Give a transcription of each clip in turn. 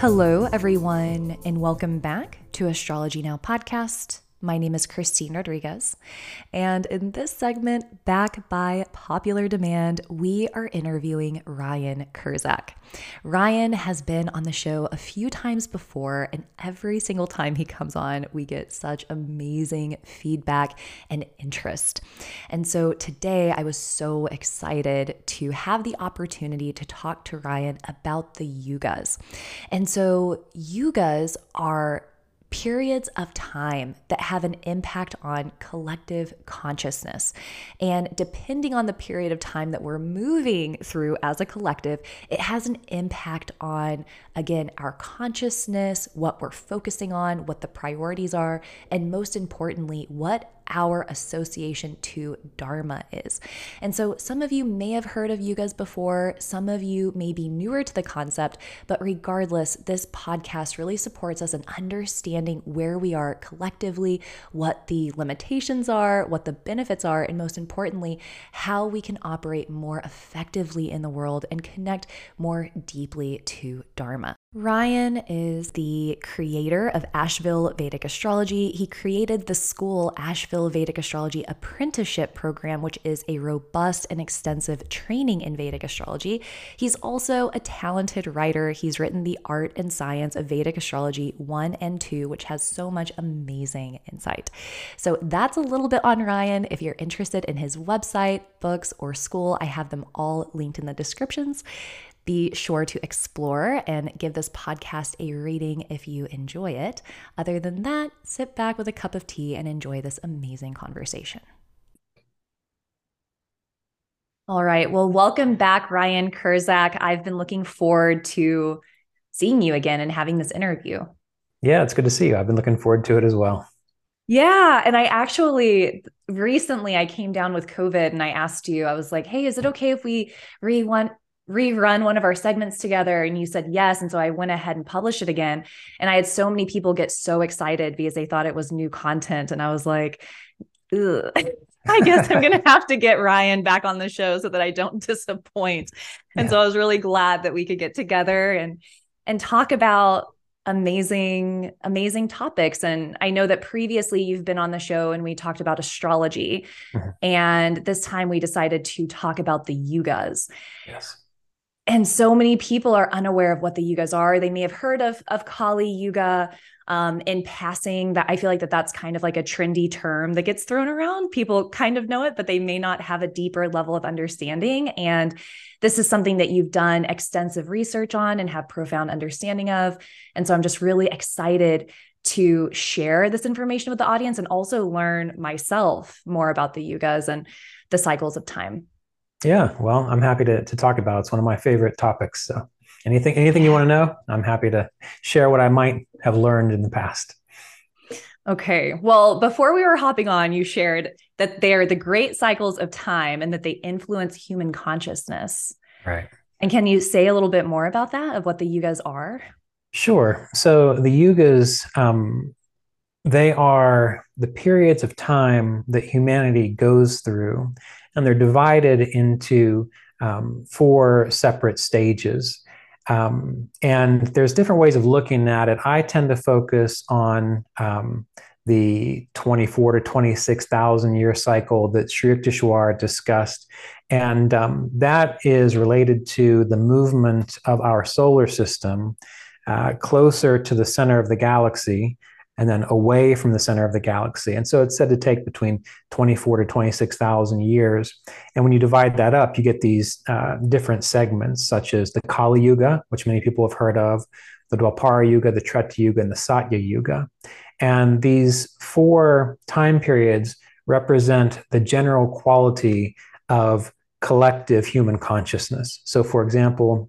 Hello, everyone, and welcome back to Astrology Now podcast. My name is Christine Rodriguez, and in this segment, back by popular demand, we are interviewing Ryan Kurczak. Ryan has been on the show a few times before, and every single time he comes on, we get such amazing feedback and interest. And so today, I was so excited to have the opportunity to talk to Ryan about the yugas. And so, yugas are periods of time that have an impact on collective consciousness. And depending on the period of time that we're moving through as a collective, it has an impact on, again, our consciousness, what we're focusing on, what the priorities are, and most importantly, what our association to Dharma is. And so some of you may have heard of yugas before, some of you may be newer to the concept, but regardless, this podcast really supports us in understanding where we are collectively, what the limitations are, what the benefits are, and most importantly, how we can operate more effectively in the world and connect more deeply to Dharma. Ryan is the creator of Asheville Vedic Astrology. He created the school Asheville Vedic Astrology Apprenticeship Program, which is a robust and extensive training in Vedic astrology. He's also a talented writer. He's written The Art and Science of Vedic Astrology 1 and 2, which has so much amazing insight. So that's a little bit on Ryan. If you're interested in his website, books, or school, I have them all linked in the descriptions be sure to explore and give this podcast a rating if you enjoy it. Other than that, sit back with a cup of tea and enjoy this amazing conversation. All right. Well, welcome back, Ryan Kurczak. I've been looking forward to seeing you again and having this interview. Yeah, it's good to see you. I've been looking forward to it as well. Yeah. And I actually recently I came down with COVID and I asked you, I was like, hey, is it okay if we re want rerun one of our segments together and you said yes and so i went ahead and published it again. And i had so many people get so excited because they thought it was new content. And i was like i guess i'm gonna have to get ryan back on the show so that i don't disappoint. And yeah. so i was really glad that we could get together and and talk about amazing amazing topics. And i know that previously you've been on the show and we talked about astrology. Mm-hmm. and this time we decided to talk about the yugas. Yes and so many people are unaware of what the yugas are. They may have heard of of kali yuga um, in passing that i feel like that that's kind of like a trendy term that gets thrown around. People kind of know it but they may not have a deeper level of understanding. And this is something that you've done extensive research on and have profound understanding of. And so i'm just really excited to share this information with the audience and also learn myself more about the yugas and the cycles of time yeah, well, I'm happy to to talk about. It. It's one of my favorite topics. So, anything anything you want to know, I'm happy to share what I might have learned in the past. Okay. Well, before we were hopping on, you shared that they're the great cycles of time and that they influence human consciousness. Right. And can you say a little bit more about that, of what the yugas are? Sure. So the yugas, um, they are the periods of time that humanity goes through and they're divided into um, four separate stages. Um, and there's different ways of looking at it. I tend to focus on um, the 24 to 26,000 year cycle that Sri Yukteswar discussed. And um, that is related to the movement of our solar system uh, closer to the center of the galaxy and then away from the center of the galaxy. And so it's said to take between 24 to 26,000 years. And when you divide that up, you get these uh, different segments, such as the Kali Yuga, which many people have heard of, the Dwapara Yuga, the Treta Yuga, and the Satya Yuga. And these four time periods represent the general quality of collective human consciousness. So, for example,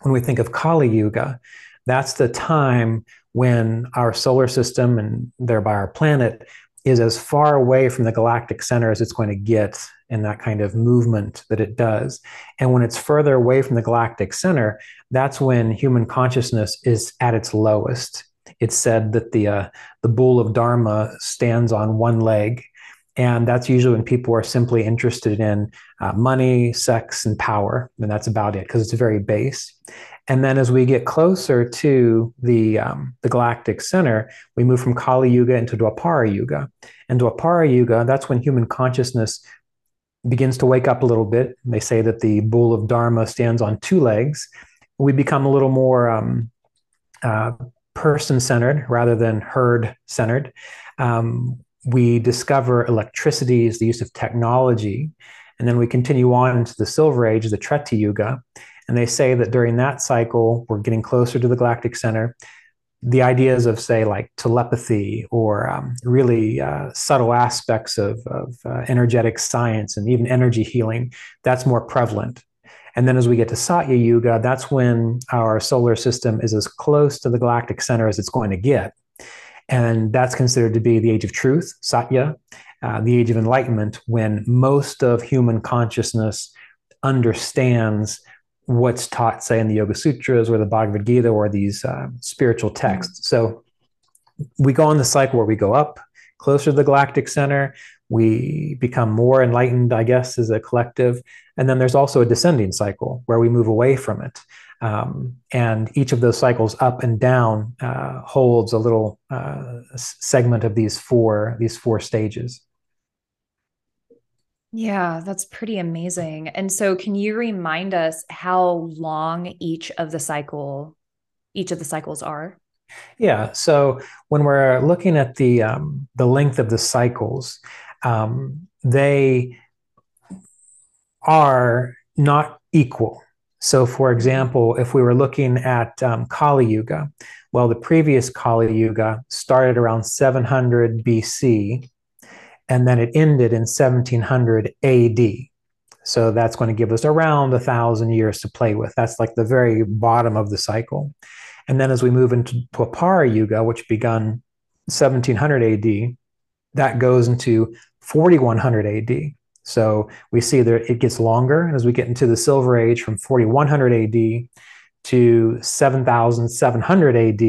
when we think of Kali Yuga, that's the time when our solar system and thereby our planet is as far away from the galactic center as it's going to get in that kind of movement that it does. And when it's further away from the galactic center, that's when human consciousness is at its lowest. It's said that the uh, the bull of Dharma stands on one leg, and that's usually when people are simply interested in uh, money, sex, and power, and that's about it because it's very base. And then as we get closer to the, um, the galactic center, we move from Kali Yuga into Dwapara Yuga. And Dwapara Yuga, that's when human consciousness begins to wake up a little bit. They say that the bull of Dharma stands on two legs. We become a little more um, uh, person centered rather than herd centered. Um, we discover electricity is the use of technology. And then we continue on into the Silver Age, the Treta Yuga. And they say that during that cycle, we're getting closer to the galactic center. The ideas of, say, like telepathy or um, really uh, subtle aspects of, of uh, energetic science and even energy healing, that's more prevalent. And then as we get to Satya Yuga, that's when our solar system is as close to the galactic center as it's going to get. And that's considered to be the age of truth, Satya, uh, the age of enlightenment, when most of human consciousness understands what's taught, say, in the Yoga Sutras or the Bhagavad Gita or these uh, spiritual texts. So we go on the cycle where we go up closer to the galactic center, we become more enlightened, I guess, as a collective. And then there's also a descending cycle where we move away from it. Um, and each of those cycles up and down uh, holds a little uh, segment of these four these four stages. Yeah, that's pretty amazing. And so can you remind us how long each of the cycle each of the cycles are? Yeah, so when we're looking at the um, the length of the cycles, um, they are not equal. So, for example, if we were looking at um, Kali Yuga, well, the previous Kali Yuga started around 700 BC, and then it ended in 1700 AD. So that's going to give us around a thousand years to play with. That's like the very bottom of the cycle. And then as we move into Dwapara Yuga, which begun 1700 AD, that goes into 4100 AD. So we see that it gets longer And as we get into the Silver Age from 4100 AD to 7700 AD.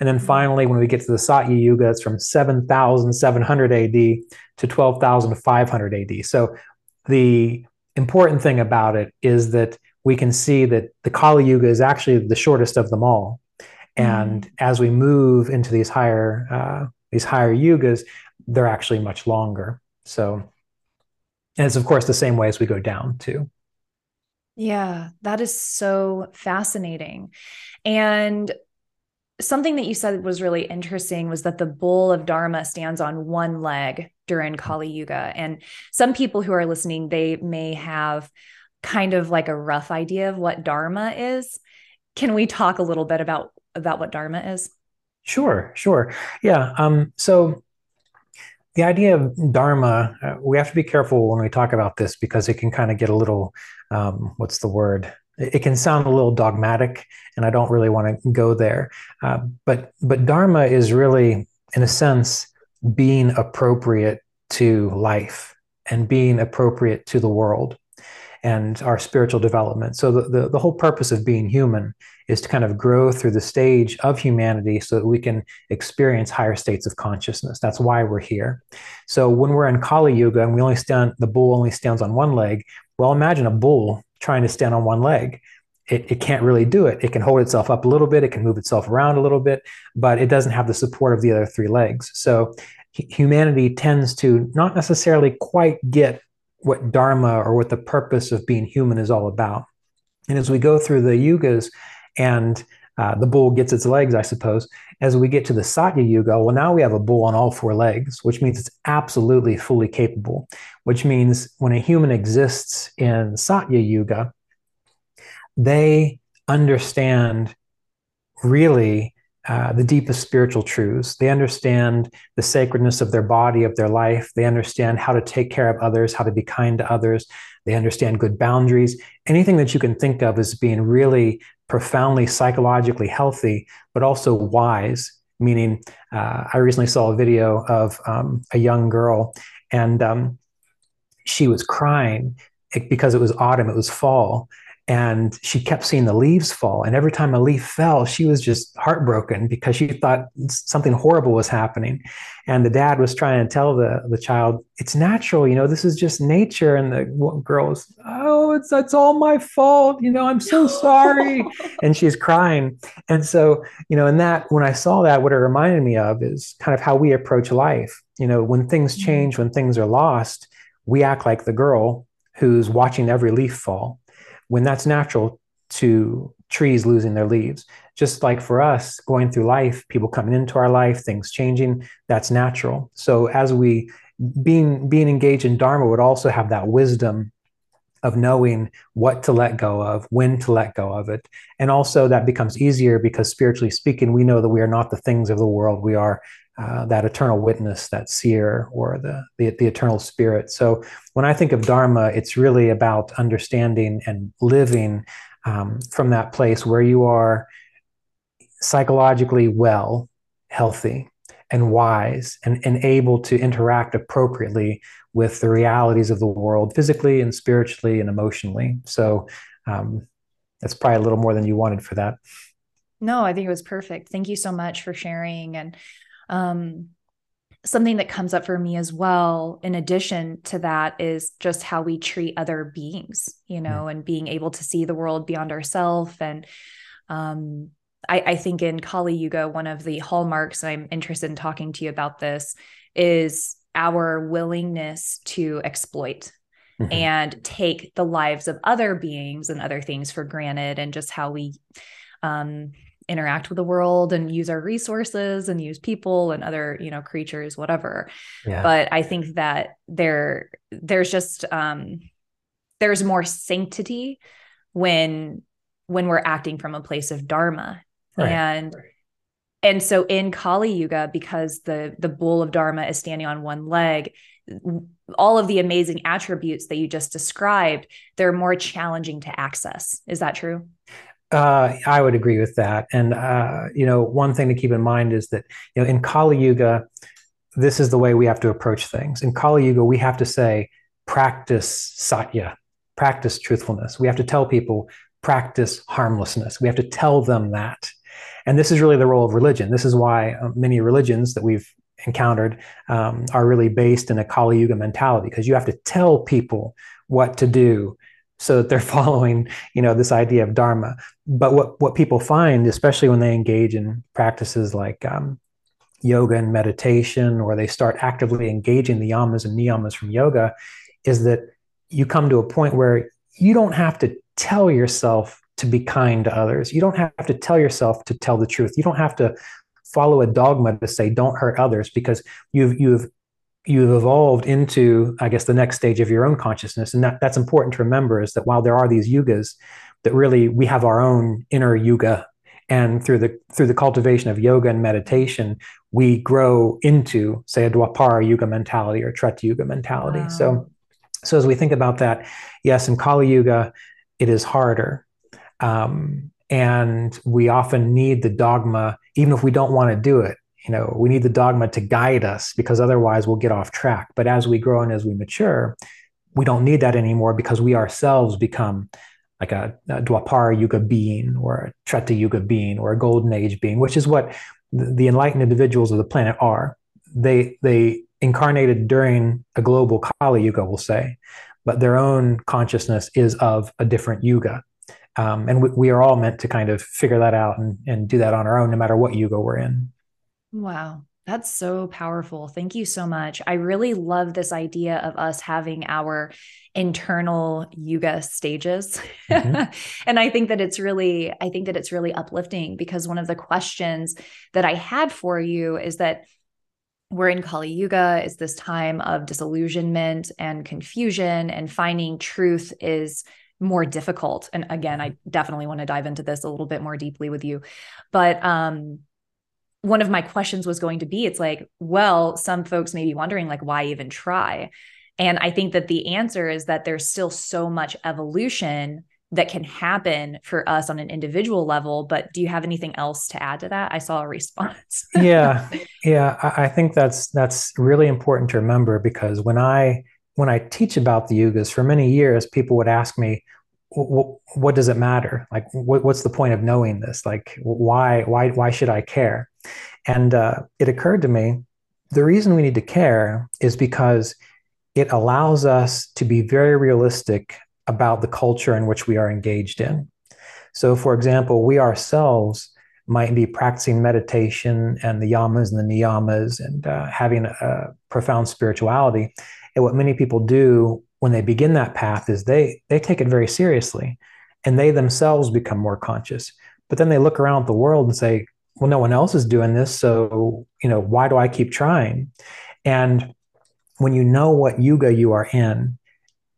And then finally, when we get to the Satya Yuga, it's from 7700 AD to 12500 AD. So the important thing about it is that we can see that the Kali Yuga is actually the shortest of them all. And mm. as we move into these higher uh, these higher yugas, they're actually much longer. So, and it's of course the same way as we go down too. Yeah, that is so fascinating. And something that you said was really interesting was that the bull of Dharma stands on one leg during Kali Yuga. And some people who are listening, they may have kind of like a rough idea of what Dharma is. Can we talk a little bit about about what Dharma is? Sure, sure. Yeah. Um, so the idea of dharma uh, we have to be careful when we talk about this because it can kind of get a little um, what's the word it can sound a little dogmatic and i don't really want to go there uh, but but dharma is really in a sense being appropriate to life and being appropriate to the world and our spiritual development. So the, the, the, whole purpose of being human is to kind of grow through the stage of humanity so that we can experience higher states of consciousness. That's why we're here. So when we're in Kali Yuga and we only stand, the bull only stands on one leg, well, imagine a bull trying to stand on one leg. It, it can't really do it. It can hold itself up a little bit, it can move itself around a little bit, but it doesn't have the support of the other three legs. So humanity tends to not necessarily quite get what dharma or what the purpose of being human is all about. And as we go through the yugas and uh, the bull gets its legs, I suppose, as we get to the Satya Yuga, well, now we have a bull on all four legs, which means it's absolutely fully capable, which means when a human exists in Satya Yuga, they understand really uh, the deepest spiritual truths. They understand the sacredness of their body, of their life. They understand how to take care of others, how to be kind to others. They understand good boundaries. Anything that you can think of as being really profoundly psychologically healthy, but also wise. Meaning, uh, I recently saw a video of um, a young girl, and um, she was crying because it was autumn, it was fall, and she kept seeing the leaves fall and every time a leaf fell she was just heartbroken because she thought something horrible was happening and the dad was trying to tell the, the child it's natural you know this is just nature and the girl was oh it's that's all my fault. You know, I'm so sorry. and she's crying. And so, you know, and that when I saw that, what it reminded me of is kind of how we approach life. You know, when things mm-hmm. change, when things are lost, we act like the girl who's watching every leaf fall. When that's natural to trees losing their leaves. Just like for us going through life, people coming into our life, things changing, that's natural. So as we being being engaged in dharma would also have that wisdom of knowing what to let go of, when to let go of it. And also that becomes easier because spiritually speaking, we know that we are not the things of the world. We are uh, that eternal witness, that seer, or the, the, the eternal spirit. So when I think of Dharma, it's really about understanding and living um, from that place where you are psychologically well, healthy, and wise, and, and able to interact appropriately with the realities of the world, physically and spiritually and emotionally. So um, that's probably a little more than you wanted for that. No, I think it was perfect. Thank you so much for sharing. And um, something that comes up for me as well in addition to that is just how we treat other beings you know and being able to see the world beyond ourselves and um, I, I, think in kali yuga one of the hallmarks i'm interested in talking to you about this is our willingness to exploit mm-hmm. and take the lives of other beings and other things for granted and just how we um, interact with the world and use our resources and use people and other you know creatures whatever yeah. but i think that there there's just um there's more sanctity when when we're acting from a place of dharma right. and right. And so in kali yuga because the the bull of dharma is standing on one leg all of the amazing attributes that you just described they're more challenging to access is that true uh, I would agree with that. And, uh, you know, one thing to keep in mind is that, you know, in Kali Yuga, this is the way we have to approach things. In Kali Yuga, we have to say, practice satya, practice truthfulness. We have to tell people, practice harmlessness. We have to tell them that. And this is really the role of religion. This is why uh, many religions that we've encountered um, are really based in a Kali Yuga mentality, because you have to tell people what to do so that they're following you know this idea of dharma but what what people find especially when they engage in practices like um, yoga and meditation or they start actively engaging the yamas and niyamas from yoga is that you come to a point where you don't have to tell yourself to be kind to others you don't have to tell yourself to tell the truth you don't have to follow a dogma to say don't hurt others because you've you've you've evolved into, I guess, the next stage of your own consciousness. And that, that's important to remember is that while there are these yugas, that really we have our own inner yuga. And through the through the cultivation of yoga and meditation, we grow into, say, a Dwapara Yuga mentality or Treta Yuga mentality. Wow. So, so as we think about that, yes, in Kali Yuga, it is harder. Um, and we often need the dogma, even if we don't want to do it you know we need the dogma to guide us because otherwise we'll get off track but as we grow and as we mature we don't need that anymore because we ourselves become like a, a Dwapara Yuga being or a Treta Yuga being or a Golden Age being, which is what the, the enlightened individuals of the planet are. They they incarnated during a global Kali Yuga, we'll say, but their own consciousness is of a different Yuga. Um, and we, we, are all meant to kind of figure that out and, and do that on our own, no matter what Yuga we're in. Wow. That's so powerful. Thank you so much. I really love this idea of us having our internal yuga stages. Mm-hmm. and I think that it's really I think that it's really uplifting because one of the questions that I had for you is that we're in Kali Yuga, is this time of disillusionment and confusion and finding truth is more difficult. And again, I definitely want to dive into this a little bit more deeply with you. But um one of my questions was going to be it's like well some folks may be wondering like why even try? And i think that the answer is that there's still so much evolution that can happen for us on an individual level. But do you have anything else to add to that? I saw a response. Yeah. Yeah. I, I think that's that's really important to remember because when i when i teach about the yugas for many years people would ask me what does it matter like what's the point of knowing this like why why why should i care and uh, it occurred to me the reason we need to care is because it allows us to be very realistic about the culture in which we are engaged in. So, for example, we ourselves might be practicing meditation and the yamas and the niyamas and uh, having a profound spirituality. And what many people do when they begin that path is they they take it very seriously and they themselves become more conscious. But then they look around the world and say, well, no one else is doing this. So, you know, why do I keep trying? And when you know what yuga you are in,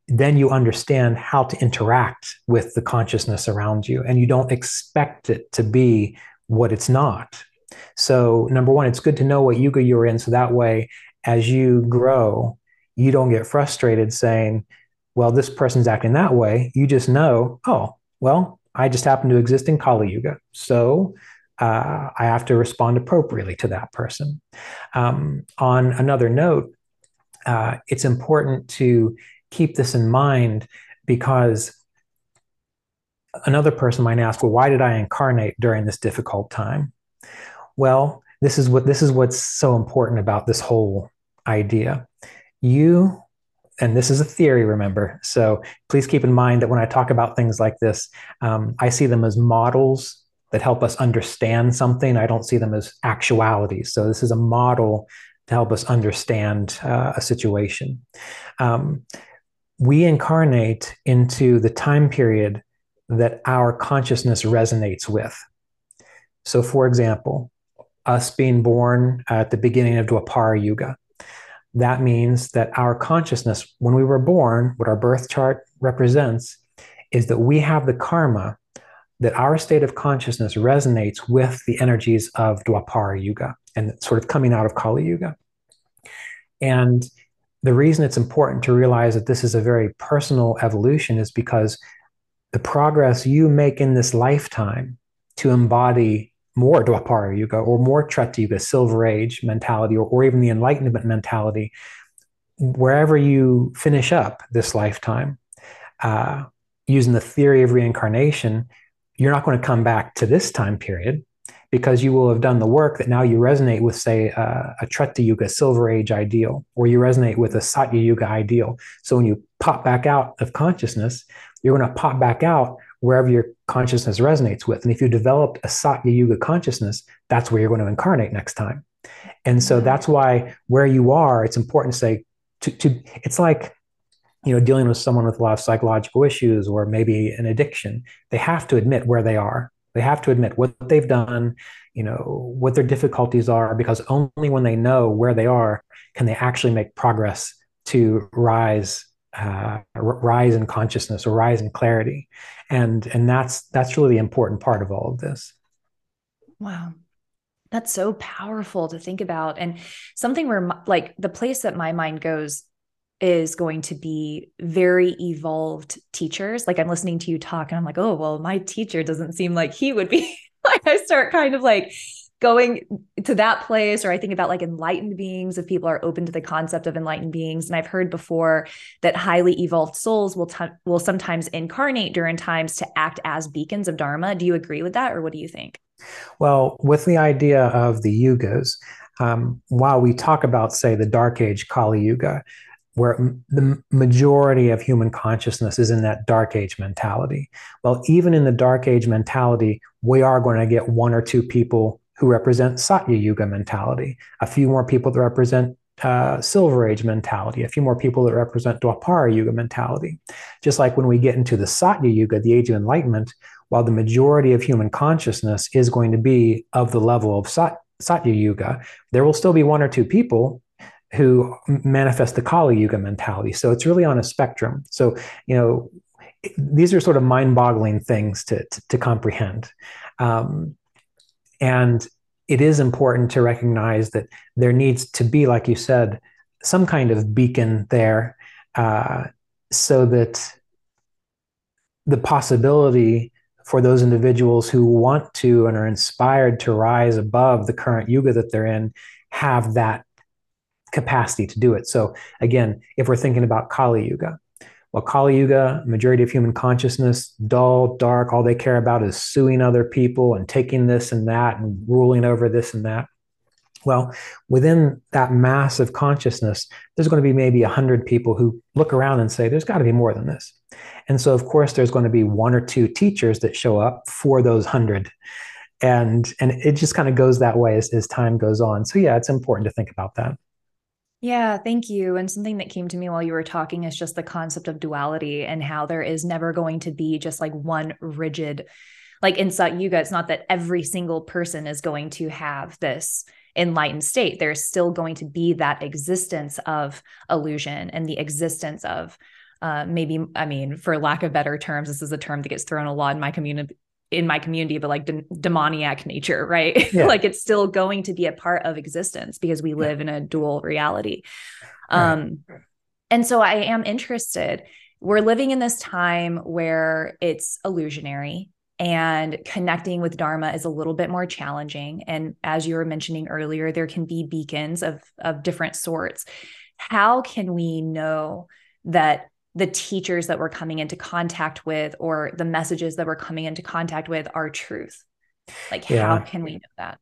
then you understand how to interact with the consciousness around you. And you don't expect it to be what it's not. So, number one, it's good to know what yuga you're in. So that way, as you grow, you don't get frustrated saying, well, this person's acting that way. You just know, oh, well, I just happen to exist in Kali Yuga. So uh, I have to respond appropriately to that person. Um, on another note, uh, it's important to keep this in mind because another person might ask, well, why did I incarnate during this difficult time? Well, this is what this is what's so important about this whole idea. You and this is a theory, remember. So please keep in mind that when I talk about things like this, um, I see them as models that help us understand something. I don't see them as actualities. So this is a model to help us understand uh, a situation. Um, we incarnate into the time period that our consciousness resonates with. So, for example, us being born at the beginning of Dwapara Yuga, that means that our consciousness, when we were born, what our birth chart represents is that we have the karma that our state of consciousness resonates with the energies of Dwapara Yuga and sort of coming out of Kali Yuga. And the reason it's important to realize that this is a very personal evolution is because the progress you make in this lifetime to embody more Dwapara Yuga or more Treta Yuga, Silver Age mentality, or, or even the Enlightenment mentality, wherever you finish up this lifetime, uh, using the theory of reincarnation, you're not going to come back to this time period because you will have done the work that now you resonate with, say, uh, a Treta Yuga Silver Age ideal, or you resonate with a Satya Yuga ideal. So when you pop back out of consciousness, you're going to pop back out wherever your consciousness resonates with. And if you developed a Satya Yuga consciousness, that's where you're going to incarnate next time. And so mm-hmm. that's why where you are, it's important to say, to, to it's like you know dealing with someone with a lot of psychological issues or maybe an addiction they have to admit where they are they have to admit what they've done, you know, what their difficulties are, because only when they know where they are can they actually make progress to rise uh, rise in consciousness or rise in clarity and and that's that's really the important part of all of this wow that's so powerful to think about and something where like the place that my mind goes is going to be very evolved teachers. Like I'm listening to you talk and I'm like, oh, well, my teacher doesn't seem like he would be. like I start kind of like going to that place or i think about like enlightened beings if people are open to the concept of enlightened beings. And i've heard before that highly evolved souls will t- will sometimes incarnate during times to act as beacons of dharma. Do you agree with that or what do you think? Well with the idea of the yugas um, while we talk about say the dark age kali yuga where the majority of human consciousness is in that dark age mentality. Well, even in the dark age mentality, we are going to get one or two people who represent Satya Yuga mentality, a few more people that represent uh, Silver Age mentality, a few more people that represent Dwapara Yuga mentality. Just like when we get into the Satya Yuga, the Age of Enlightenment, while the majority of human consciousness is going to be of the level of Sat- Satya Yuga, there will still be one or two people who manifest the Kali Yuga mentality. So it's really on a spectrum. So, you know, these are sort of mind boggling things to, to, to comprehend. Um, and it is important to recognize that there needs to be, like you said, some kind of beacon there uh, so that the possibility for those individuals who want to and are inspired to rise above the current yuga that they're in have that capacity to do it. So again, if we're thinking about Kali Yuga, well, Kali Yuga, majority of human consciousness, dull, dark, all they care about is suing other people and taking this and that and ruling over this and that. Well, within that mass of consciousness, there's going to be maybe 100 people who look around and say, there's got to be more than this. And so, of course, there's going to be one or two teachers that show up for those 100. And, and it just kind of goes that way as, as time goes on. So, yeah, it's important to think about that. Yeah, thank you. And something that came to me while you were talking is just the concept of duality and how there is never going to be just like one rigid, like in Sat Yuga, it's not that every single person is going to have this enlightened state. There's still going to be that existence of illusion and the existence of uh, maybe, I mean, for lack of better terms, this is a term that gets thrown a lot in my community in my community, but like de- demoniac nature, right? Yeah. like it's still going to be a part of existence because we live yeah. in a dual reality. Um, right. And so I am interested. We're living in this time where it's illusionary and connecting with Dharma is a little bit more challenging. And as you were mentioning earlier, there can be beacons of, of different sorts. How can we know that the teachers that we're coming into contact with or the messages that we're coming into contact with are truth. Like yeah. how can we know that?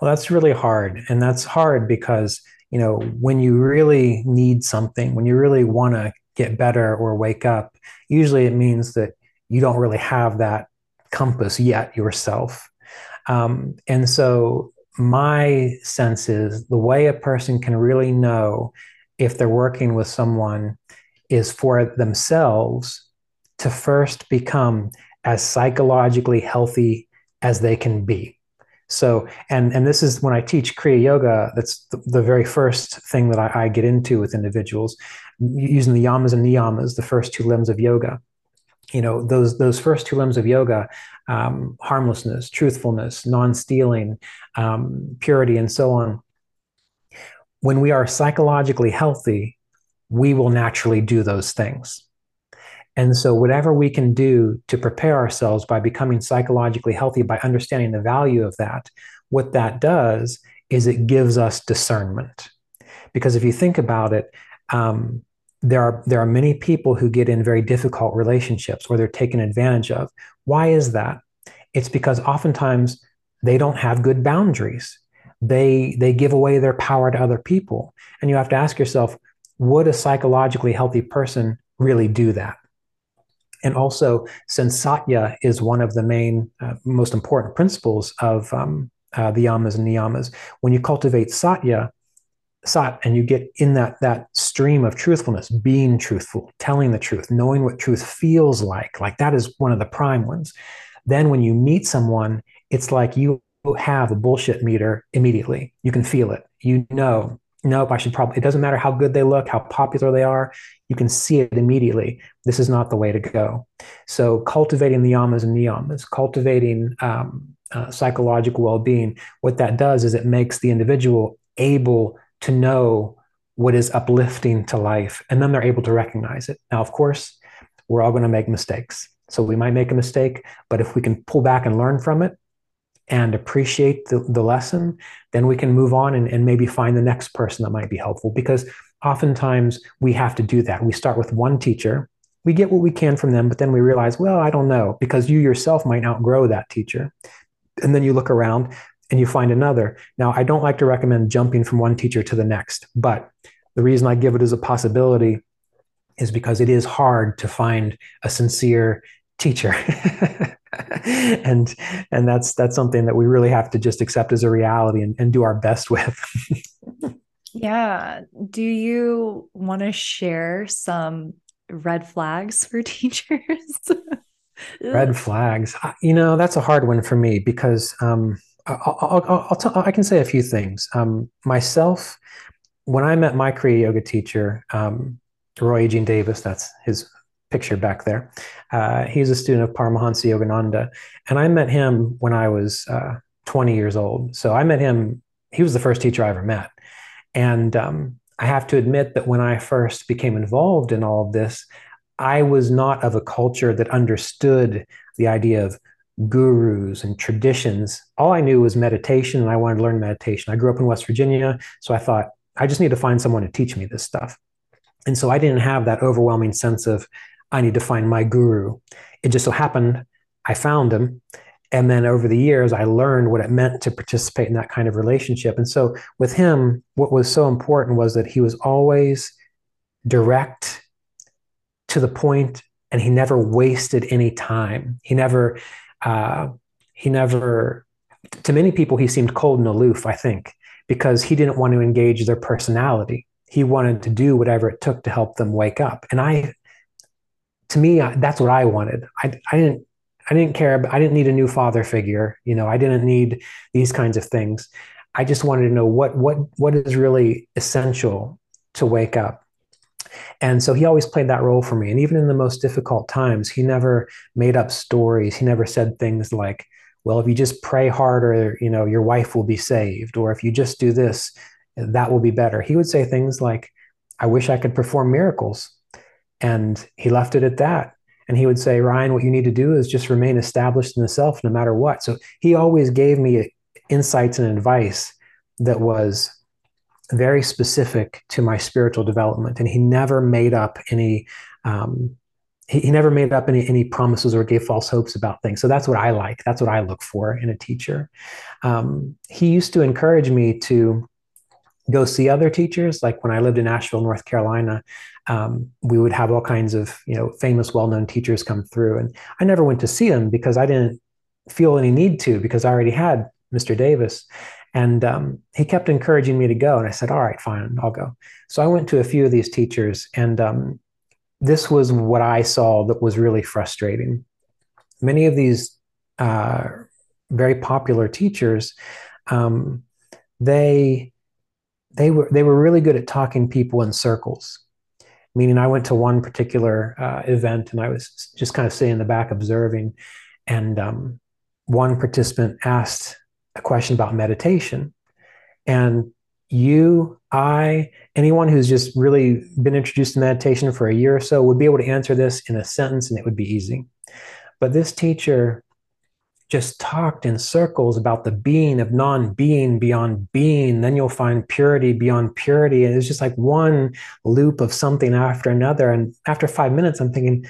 Well that's really hard and that's hard because you know when you really need something when you really want to get better or wake up usually it means that you don't really have that compass yet yourself. Um, and so my sense is the way a person can really know if they're working with someone is for themselves to first become as psychologically healthy as they can be. So, and and this is when I teach Kriya Yoga. That's the, the very first thing that I, I, get into with individuals, using the yamas and niyamas, the first two limbs of yoga. You know, those those first two limbs of yoga, um, harmlessness, truthfulness, non-stealing, um, purity, and so on. When we are psychologically healthy, we will naturally do those things. And so, whatever we can do to prepare ourselves by becoming psychologically healthy, by understanding the value of that, what that does is it gives us discernment. Because if you think about it, um, there are there are many people who get in very difficult relationships where they're taken advantage of. Why is that? It's because oftentimes they don't have good boundaries. They they give away their power to other people, and you have to ask yourself, would a psychologically healthy person really do that? And also, since satya is one of the main, uh, most important principles of um, uh, the yamas and niyamas, when you cultivate satya, sat, and you get in that that stream of truthfulness, being truthful, telling the truth, knowing what truth feels like, like that is one of the prime ones. Then, when you meet someone, it's like you have a bullshit meter immediately. You can feel it. You know nope, I should probably, it doesn't matter how good they look, how popular they are, you can see it immediately. This is not the way to go. So, cultivating the yamas and niyamas, cultivating um, uh, psychological well being, what that does is it makes the individual able to know what is uplifting to life, and then they're able to recognize it. Now, of course, we're all going to make mistakes. So, we might make a mistake, but if we can pull back and learn from it, and appreciate the, the lesson, then we can move on and, and maybe find the next person that might be helpful. Because oftentimes we have to do that. We start with one teacher, we get what we can from them, but then we realize, well, I don't know, because you yourself might outgrow that teacher. And then you look around and you find another. Now, I don't like to recommend jumping from one teacher to the next, but the reason I give it as a possibility is because it is hard to find a sincere teacher. and and that's that's something that we really have to just accept as a reality and, and do our best with yeah do you want to share some red flags for teachers red flags you know that's a hard one for me because um, I'll, I'll, I'll tell, I can say a few things. Um, myself, when I met my Kriya Yoga teacher, um, Roy Eugene Davis, that's his picture back there. Uh, he's a student of Paramahansa Yogananda. And I met him when I was uh, 20 years old. So I met him, he was the first teacher I ever met. And um, I have to admit that when I first became involved in all of this, I was not of a culture that understood the idea of gurus and traditions. All I knew was meditation, and I wanted to learn meditation. I grew up in West Virginia, so I thought, I just need to find someone to teach me this stuff. And so I didn't have that overwhelming sense of I need to find my guru. It just so happened I found him. And then over the years i learned what it meant to participate in that kind of relationship. And so with him what was so important was that he was always direct to the point and he never wasted any time. He never uh, he never to many people he seemed cold and aloof i think because he didn't want to engage their personality. He wanted to do whatever it took to help them wake up. And i to me that's what i wanted i, I didn't I didn't care. I didn't need a new father figure. You know, I didn't need these kinds of things. I just wanted to know what what what is really essential to wake up. And so he always played that role for me. And even in the most difficult times, he never made up stories. He never said things like, well, if you just pray harder, you know, your wife will be saved. Or if you just do this, that will be better. He would say things like, I wish I could perform miracles. And he left it at that. And he would say, Ryan, what you need to do is just remain established in the self no matter what. So he always gave me insights and advice that was very specific to my spiritual development. And he never made up any, um, he, he never made up any, any promises or gave false hopes about things. So that's what I like. That's what I look for in a teacher. Um, he used to encourage me to go see other teachers. Like when I lived in Asheville, North Carolina, um, we would have all kinds of you know famous, well-known teachers come through, and I never went to see them because I didn't feel any need to because I already had Mr. Davis. And um, he kept encouraging me to go, and I said, "All right, fine, I'll go." So I went to a few of these teachers, and um, this was what I saw that was really frustrating. Many of these uh, very popular teachers, um, they they were they were really good at talking people in circles meaning i went to one particular uh, event and i was just kind of sitting in the back observing and um, one participant asked a question about meditation. And you i anyone who's just really been introduced to meditation for a year or so would be able to answer this in a sentence and it would be easy. But this teacher just talked in circles about the being of non-being beyond being then you'll find purity beyond purity. And it's just like one loop of something after another. And after five minutes i'm thinking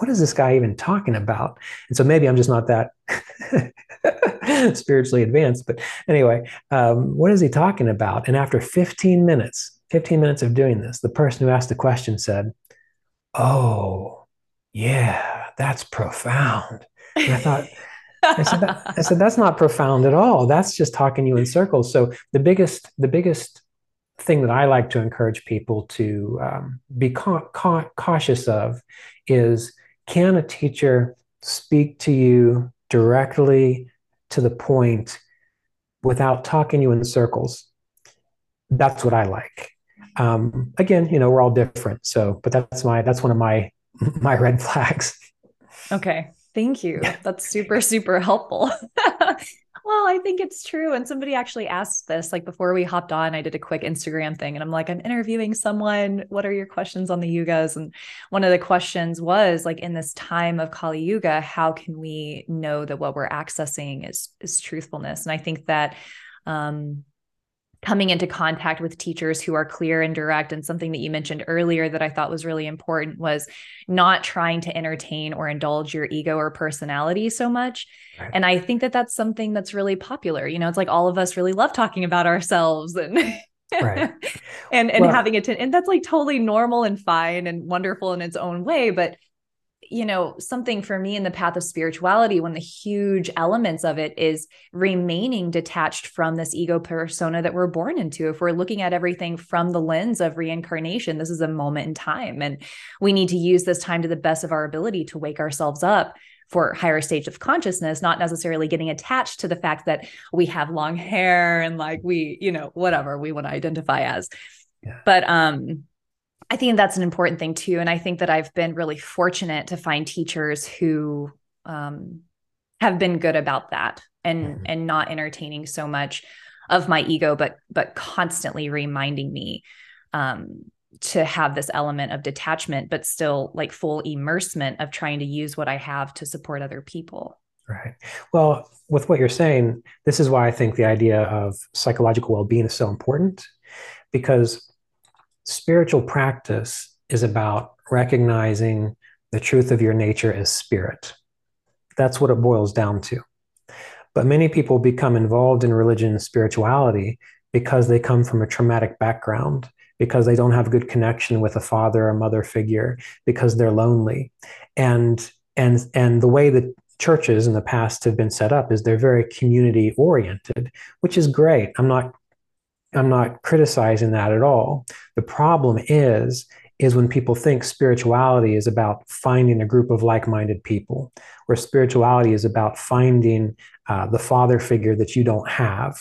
what is this guy even talking about? And so maybe i'm just not that spiritually advanced but anyway um, what is he talking about? And after 15 minutes 15 minutes of doing this the person who asked the question said oh yeah that's profound. And i thought I said, that, I said, that's not profound at all. That's just talking you in circles. So the biggest, the biggest thing that I like to encourage people to um, be ca- ca- cautious of is can a teacher speak to you directly to the point without talking you in circles? That's what I like. Um, again, you know, we're all different. So, but that's my, that's one of my, my red flags. Okay. Thank you. That's super, super helpful. well, I think it's true. And somebody actually asked this like before we hopped on, I did a quick Instagram thing and I'm like, I'm interviewing someone. What are your questions on the yugas? And one of the questions was like, in this time of Kali Yuga, how can we know that what we're accessing is is truthfulness? And I think that um coming into contact with teachers who are clear and direct and something that you mentioned earlier that I thought was really important was not trying to entertain or indulge your ego or personality so much. Right. And I think that that's something that's really popular. You know, it's like all of us really love talking about ourselves and right. and and well, having it and that's like totally normal and fine and wonderful in its own way, but you know, something for me in the path of spirituality, one of the huge elements of it is remaining detached from this ego persona that we're born into. If we're looking at everything from the lens of reincarnation, this is a moment in time. And we need to use this time to the best of our ability to wake ourselves up for higher stage of consciousness, not necessarily getting attached to the fact that we have long hair and like we, you know, whatever we want to identify as. Yeah. But um I think that's an important thing too. And I think that I've been really fortunate to find teachers who um, have been good about that and mm-hmm. and not entertaining so much of my ego, but but constantly reminding me um, to have this element of detachment, but still like full immersement of trying to use what I have to support other people. Right. Well, with what you're saying, this is why I think the idea of psychological well-being is so important because spiritual practice is about recognizing the truth of your nature as spirit. That's what it boils down to. But many people become involved in religion and spirituality because they come from a traumatic background, because they don't have a good connection with a father or mother figure, because they're lonely. And and and the way that churches in the past have been set up is they're very community oriented, which is great. I'm not I'm not criticizing that at all. The problem is is when people think spirituality is about finding a group of like-minded people, where spirituality is about finding uh, the father figure that you don't have.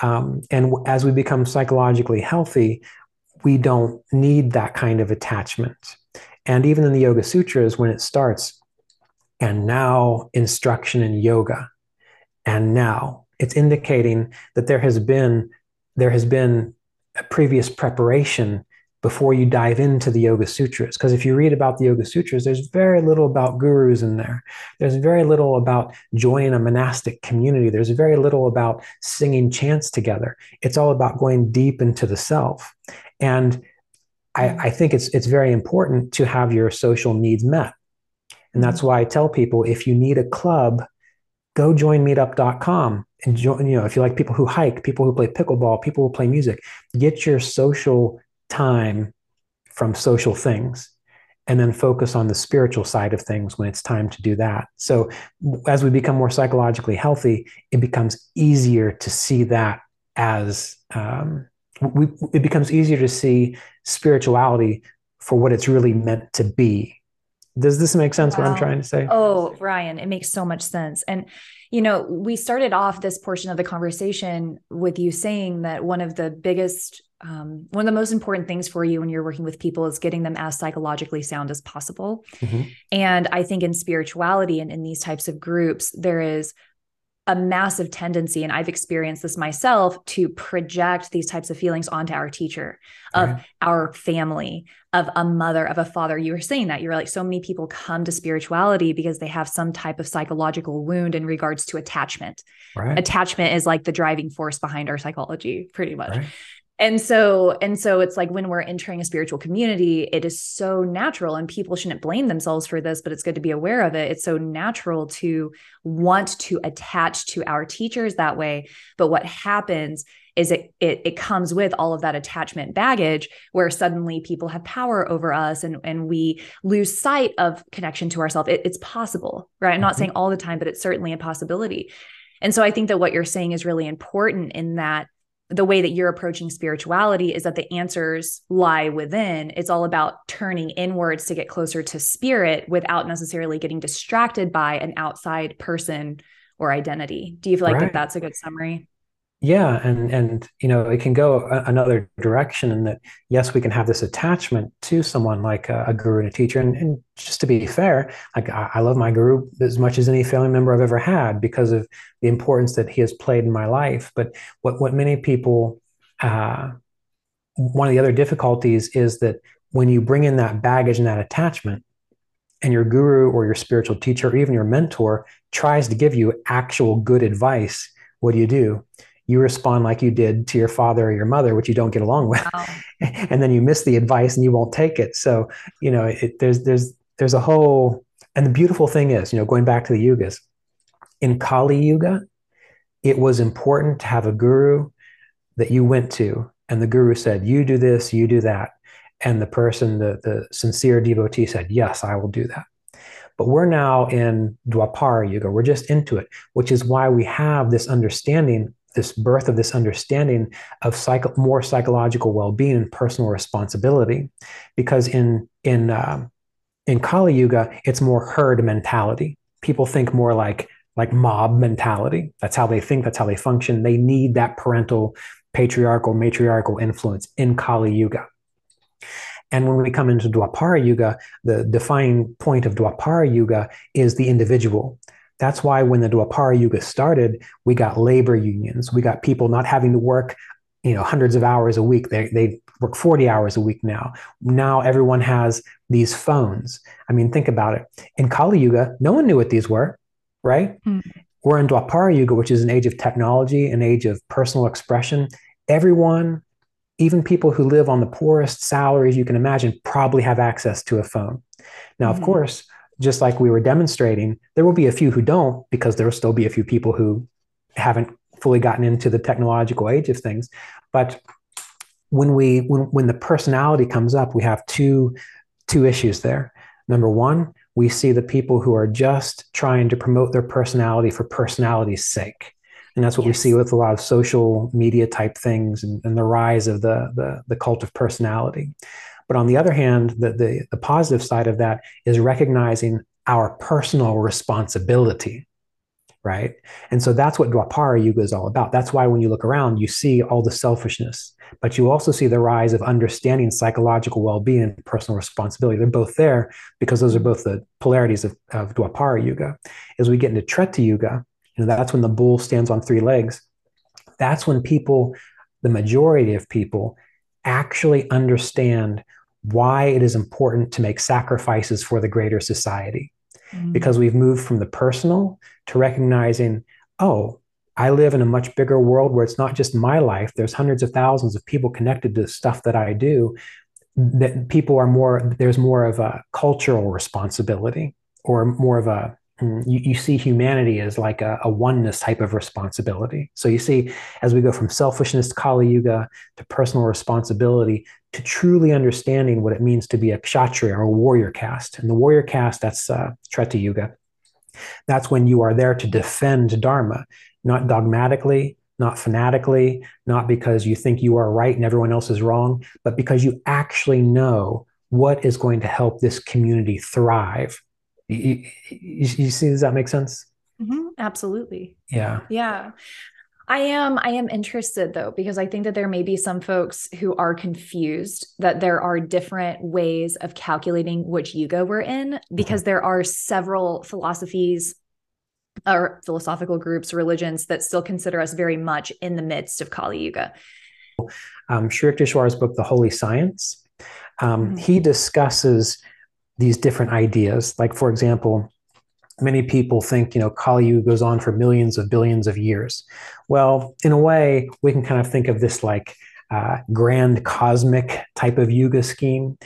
Um, and as we become psychologically healthy, we don't need that kind of attachment. And even in the Yoga Sutras, when it starts, and now instruction in yoga, and now it's indicating that there has been there has been a previous preparation before you dive into the Yoga Sutras. Because if you read about the Yoga Sutras, there's very little about gurus in there. There's very little about joining a monastic community. There's very little about singing chants together. It's all about going deep into the self. And I, I think it's it's very important to have your social needs met. And that's mm-hmm. why I tell people if you need a club, go join meetup.com and join, you know, if you like people who hike, people who play pickleball, people who play music, get your social time from social things and then focus on the spiritual side of things when it's time to do that. So as we become more psychologically healthy, it becomes easier to see that as um, we, it becomes easier to see spirituality for what it's really meant to be. Does this make sense? Wow. What I'm trying to say? Oh, Ryan, it makes so much sense. And you know, we started off this portion of the conversation with you saying that one of the biggest um, one of the most important things for you when you're working with people is getting them as psychologically sound as possible. Mm-hmm. And I think in spirituality and in these types of groups, there is a massive tendency, and I've experienced this myself, to project these types of feelings onto our teacher, of right. our family, of a mother, of a father. You were saying that you're like, so many people come to spirituality because they have some type of psychological wound in regards to attachment. Right. Attachment is like the driving force behind our psychology, pretty much. Right and so and so it's like when we're entering a spiritual community it is so natural and people shouldn't blame themselves for this but it's good to be aware of it. It's so natural to want to attach to our teachers that way. But what happens is it, it it comes with all of that attachment baggage where suddenly people have power over us and and we lose sight of connection to ourselves it, it's possible right? I'm not mm-hmm. saying all the time but it's certainly a possibility. And so i think that what you're saying is really important in that the way that you're approaching spirituality is that the answers lie within. It's all about turning inwards to get closer to spirit without necessarily getting distracted by an outside person or identity. Do you feel like right. that that's a good summary? Yeah and and you know it can go a, another direction in that yes we can have this attachment to someone like a, a guru and a teacher. And, and, just to be fair like I, I, love my guru as much as any family member i've ever had because of the importance that he has played in my life. But what what many people uh, one of the other difficulties is that when you bring in that baggage and that attachment and your guru or your spiritual teacher or even your mentor tries to give you actual good advice what do you do you respond like you did to your father or your mother, which you don't get along with, wow. and then you miss the advice and you won't take it. So you know, it, there's there's there's a whole, and the beautiful thing is, you know, going back to the yugas, in Kali Yuga, it was important to have a guru that you went to, and the guru said, "You do this, you do that," and the person, the the sincere devotee, said, "Yes, I will do that." But we're now in Dwapara Yuga. We're just into it, which is why we have this understanding this birth of this understanding of more psychological well-being and personal responsibility. Because in in uh, in kali yuga it's more herd mentality. People think more like like mob mentality. That's how they think that's how they function. They need that parental patriarchal matriarchal influence in kali yuga. And when we come into Dwapara Yuga, the defining point of Dwapara Yuga is the individual. That's why when the Dwapara Yuga started, we got labor unions. We got people not having to work, you know, hundreds of hours a week. They, they work 40 hours a week now. Now everyone has these phones. I mean, think about it. In Kali Yuga, no one knew what these were, right? Mm. We're in Dwapara Yuga, which is an age of technology, an age of personal expression. Everyone, even people who live on the poorest salaries you can imagine, probably have access to a phone. Now, mm. of hmm. course, just like we were demonstrating, there will be a few who don't because there will still be a few people who haven't fully gotten into the technological age of things. But when we when when the personality comes up, we have two two issues there. Number one, we see the people who are just trying to promote their personality for personality's sake. And that's what yes. we see with a lot of social media type things and, and the rise of the, the, the cult of personality. But on the other hand, the, the, the positive side of that is recognizing our personal responsibility right? And so that's what Dwapara Yuga is all about. That's why when you look around, you see all the selfishness, but you also see the rise of understanding psychological well-being and personal responsibility. They're both there because those are both the polarities of, of Dwapara Yuga. As we get into Treta Yuga, you know, that's when the bull stands on three legs. That's when people, the majority of people, actually understand why it is important to make sacrifices for the greater society. Mm-hmm. Because we've moved from the personal to recognizing, oh, I live in a much bigger world where it's not just my life. There's hundreds of thousands of people connected to the stuff that I do. That people are more, there's more of a cultural responsibility or more of a you, you see humanity as like a, a, oneness type of responsibility. So you see, as we go from selfishness to Kali Yuga to personal responsibility to truly understanding what it means to be a kshatriya or a warrior caste. And the warrior caste, that's uh, Treta Yuga. That's when you are there to defend Dharma, not dogmatically, not fanatically, not because you think you are right and everyone else is wrong, but because you actually know what is going to help this community thrive you, you, you see, does that make sense? Mm-hmm, absolutely. Yeah. Yeah. I am I am interested though because I think that there may be some folks who are confused that there are different ways of calculating which yuga we're in because mm-hmm. there are several philosophies or philosophical groups religions that still consider us very much in the midst of Kali Yuga. Um, Sri Yukteswar's book The Holy Science um, mm-hmm. he discusses these different ideas. Like, for example, many people think, you know, Kali goes on for millions of billions of years. Well, in a way, we can kind of think of this like uh, grand cosmic type of yuga scheme,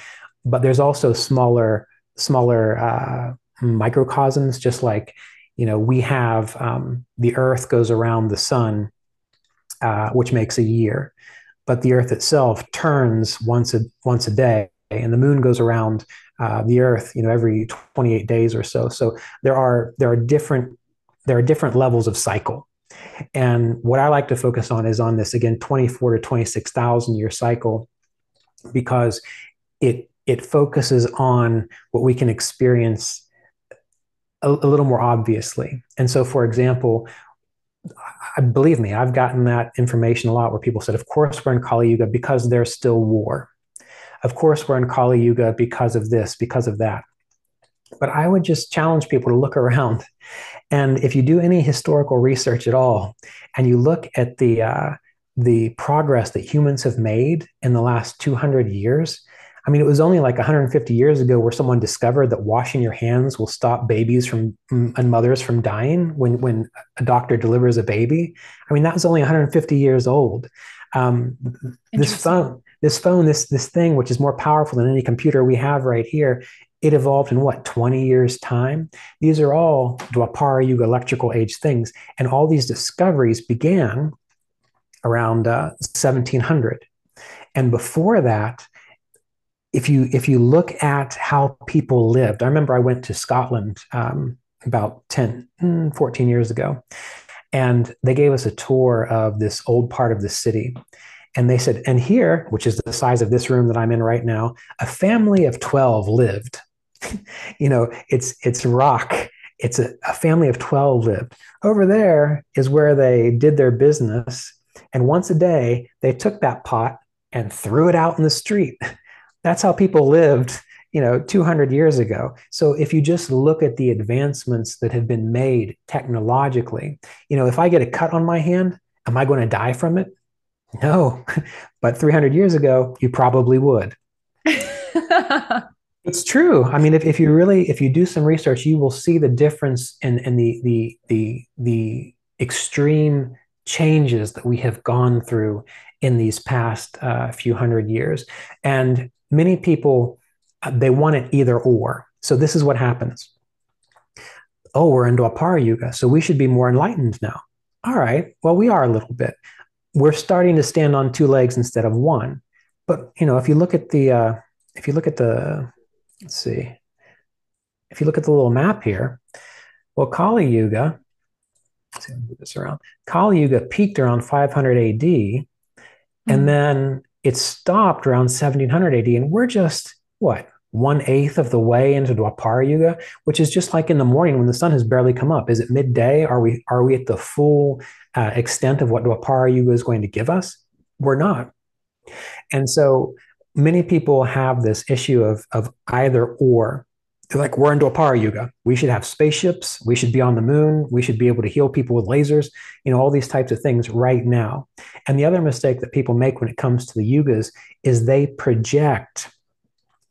but there's also smaller, smaller uh, microcosms, just like, you know, we have um, the Earth goes around the sun, uh, which makes a year, but the Earth itself turns once a once a day, and the Moon goes around uh, the Earth, you know, every 28 days or so. So there are there are different there are different levels of cycle. And what I like to focus on is on this again 24 to 26,000 year cycle because it it focuses on what we can experience a, a little more obviously. And so for example, I, believe me, I've gotten that information a lot where people said, of course we're in Kali Yuga because there's still war. Of course, we're in Kali Yuga because of this, because of that. But I would just challenge people to look around. And if you do any historical research at all, and you look at the, uh, the progress that humans have made in the last 200 years, I mean, it was only like 150 years ago where someone discovered that washing your hands will stop babies from and mothers from dying when when a doctor delivers a baby. I mean, that was only 150 years old. Um, this phone, this phone, this this thing, which is more powerful than any computer we have right here, it evolved in what 20 years time? These are all dwapara yuga electrical age things and all these discoveries began around uh, 1700 and before that if you if you look at how people lived i remember i went to scotland um, about 10 hmm, 14 years ago and they gave us a tour of this old part of the city and they said, and here, which is the size of this room that I'm in right now, a family of 12 lived. you know, it's it's rock. It's a, a family of 12 lived. Over there is where they did their business. And once a day, they took that pot and threw it out in the street. That's how people lived, you know, 200 years ago. So if you just look at the advancements that have been made technologically, you know, if I get a cut on my hand, am I going to die from it? No, but 300 years ago, you probably would. it's true. I mean, if, if you really, if you do some research, you will see the difference in, in the, the, the, the extreme changes that we have gone through in these past uh, few hundred years. And many people, uh, they want it either or. So this is what happens. oh, we're in Dwapara Yuga, so we should be more enlightened now. All right, well, we are a little bit. We're starting to stand on two legs instead of one. But you know, if you look at the uh, if you look at the let's see, if you look at the little map here, well, Kali Yuga, let's see, move this around. Kali Yuga peaked around 500 AD, mm-hmm. and then it stopped around 1700 AD, and we're just what one eighth of the way into Dwapara Yuga, which is just like in the morning when the sun has barely come up. Is it midday? Are we are we at the full uh, extent of what Dwapara Yuga is going to give us? We're not. And so many people have this issue of, of either or. They're like, we're in Dwapara Yuga. We should have spaceships. We should be on the moon. We should be able to heal people with lasers, you know, all these types of things right now. And the other mistake that people make when it comes to the yugas is they project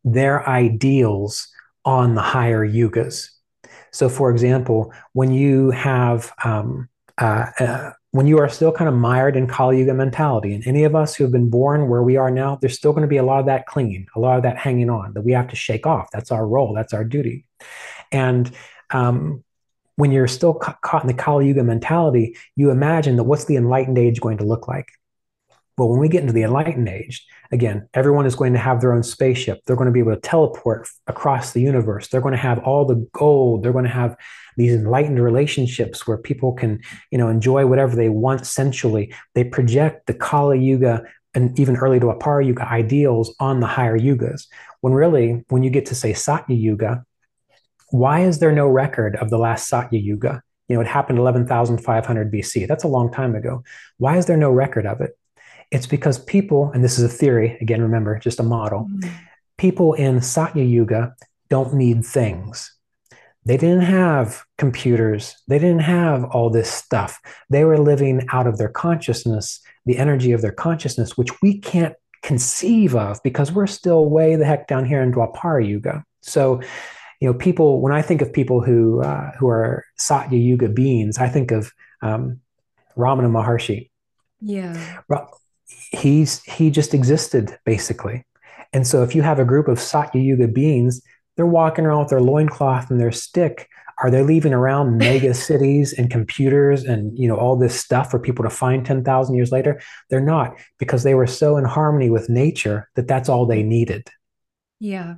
their ideals on the higher yugas. So, for example, when you have um, uh, uh, when you are still kind of mired in Kali Yuga mentality, and any of us who have been born where we are now, there's still going to be a lot of that clinging, a lot of that hanging on that we have to shake off. That's our role, that's our duty. And um, when you're still ca- caught in the Kali Yuga mentality, you imagine that what's the enlightened age going to look like? Well, when we get into the enlightened age, again, everyone is going to have their own spaceship. They're going to be able to teleport across the universe. They're going to have all the gold. They're going to have these enlightened relationships where people can, you know, enjoy whatever they want sensually. They project the Kali Yuga and even early Dwapara Yuga ideals on the higher yugas. When really, when you get to say Satya Yuga, why is there no record of the last Satya Yuga? You know, it happened 11,500 BC. That's a long time ago. Why is there no record of it? It's because people, and this is a theory, again, remember, just a model, mm-hmm. people in Satya Yuga don't need things. They didn't have computers. They didn't have all this stuff. They were living out of their consciousness, the energy of their consciousness, which we can't conceive of because we're still way the heck down here in Dwapara Yuga. So, you know, people, when I think of people who, uh, who are Satya Yuga beings, I think of um, Ramana Maharshi. Yeah. He's, he just existed basically. And so if you have a group of Satya Yuga beings, they're walking around with their loincloth and their stick. Are they leaving around mega cities and computers and you know all this stuff for people to find 10,000 years later? They're not because they were so in harmony with nature that that's all they needed. Yeah.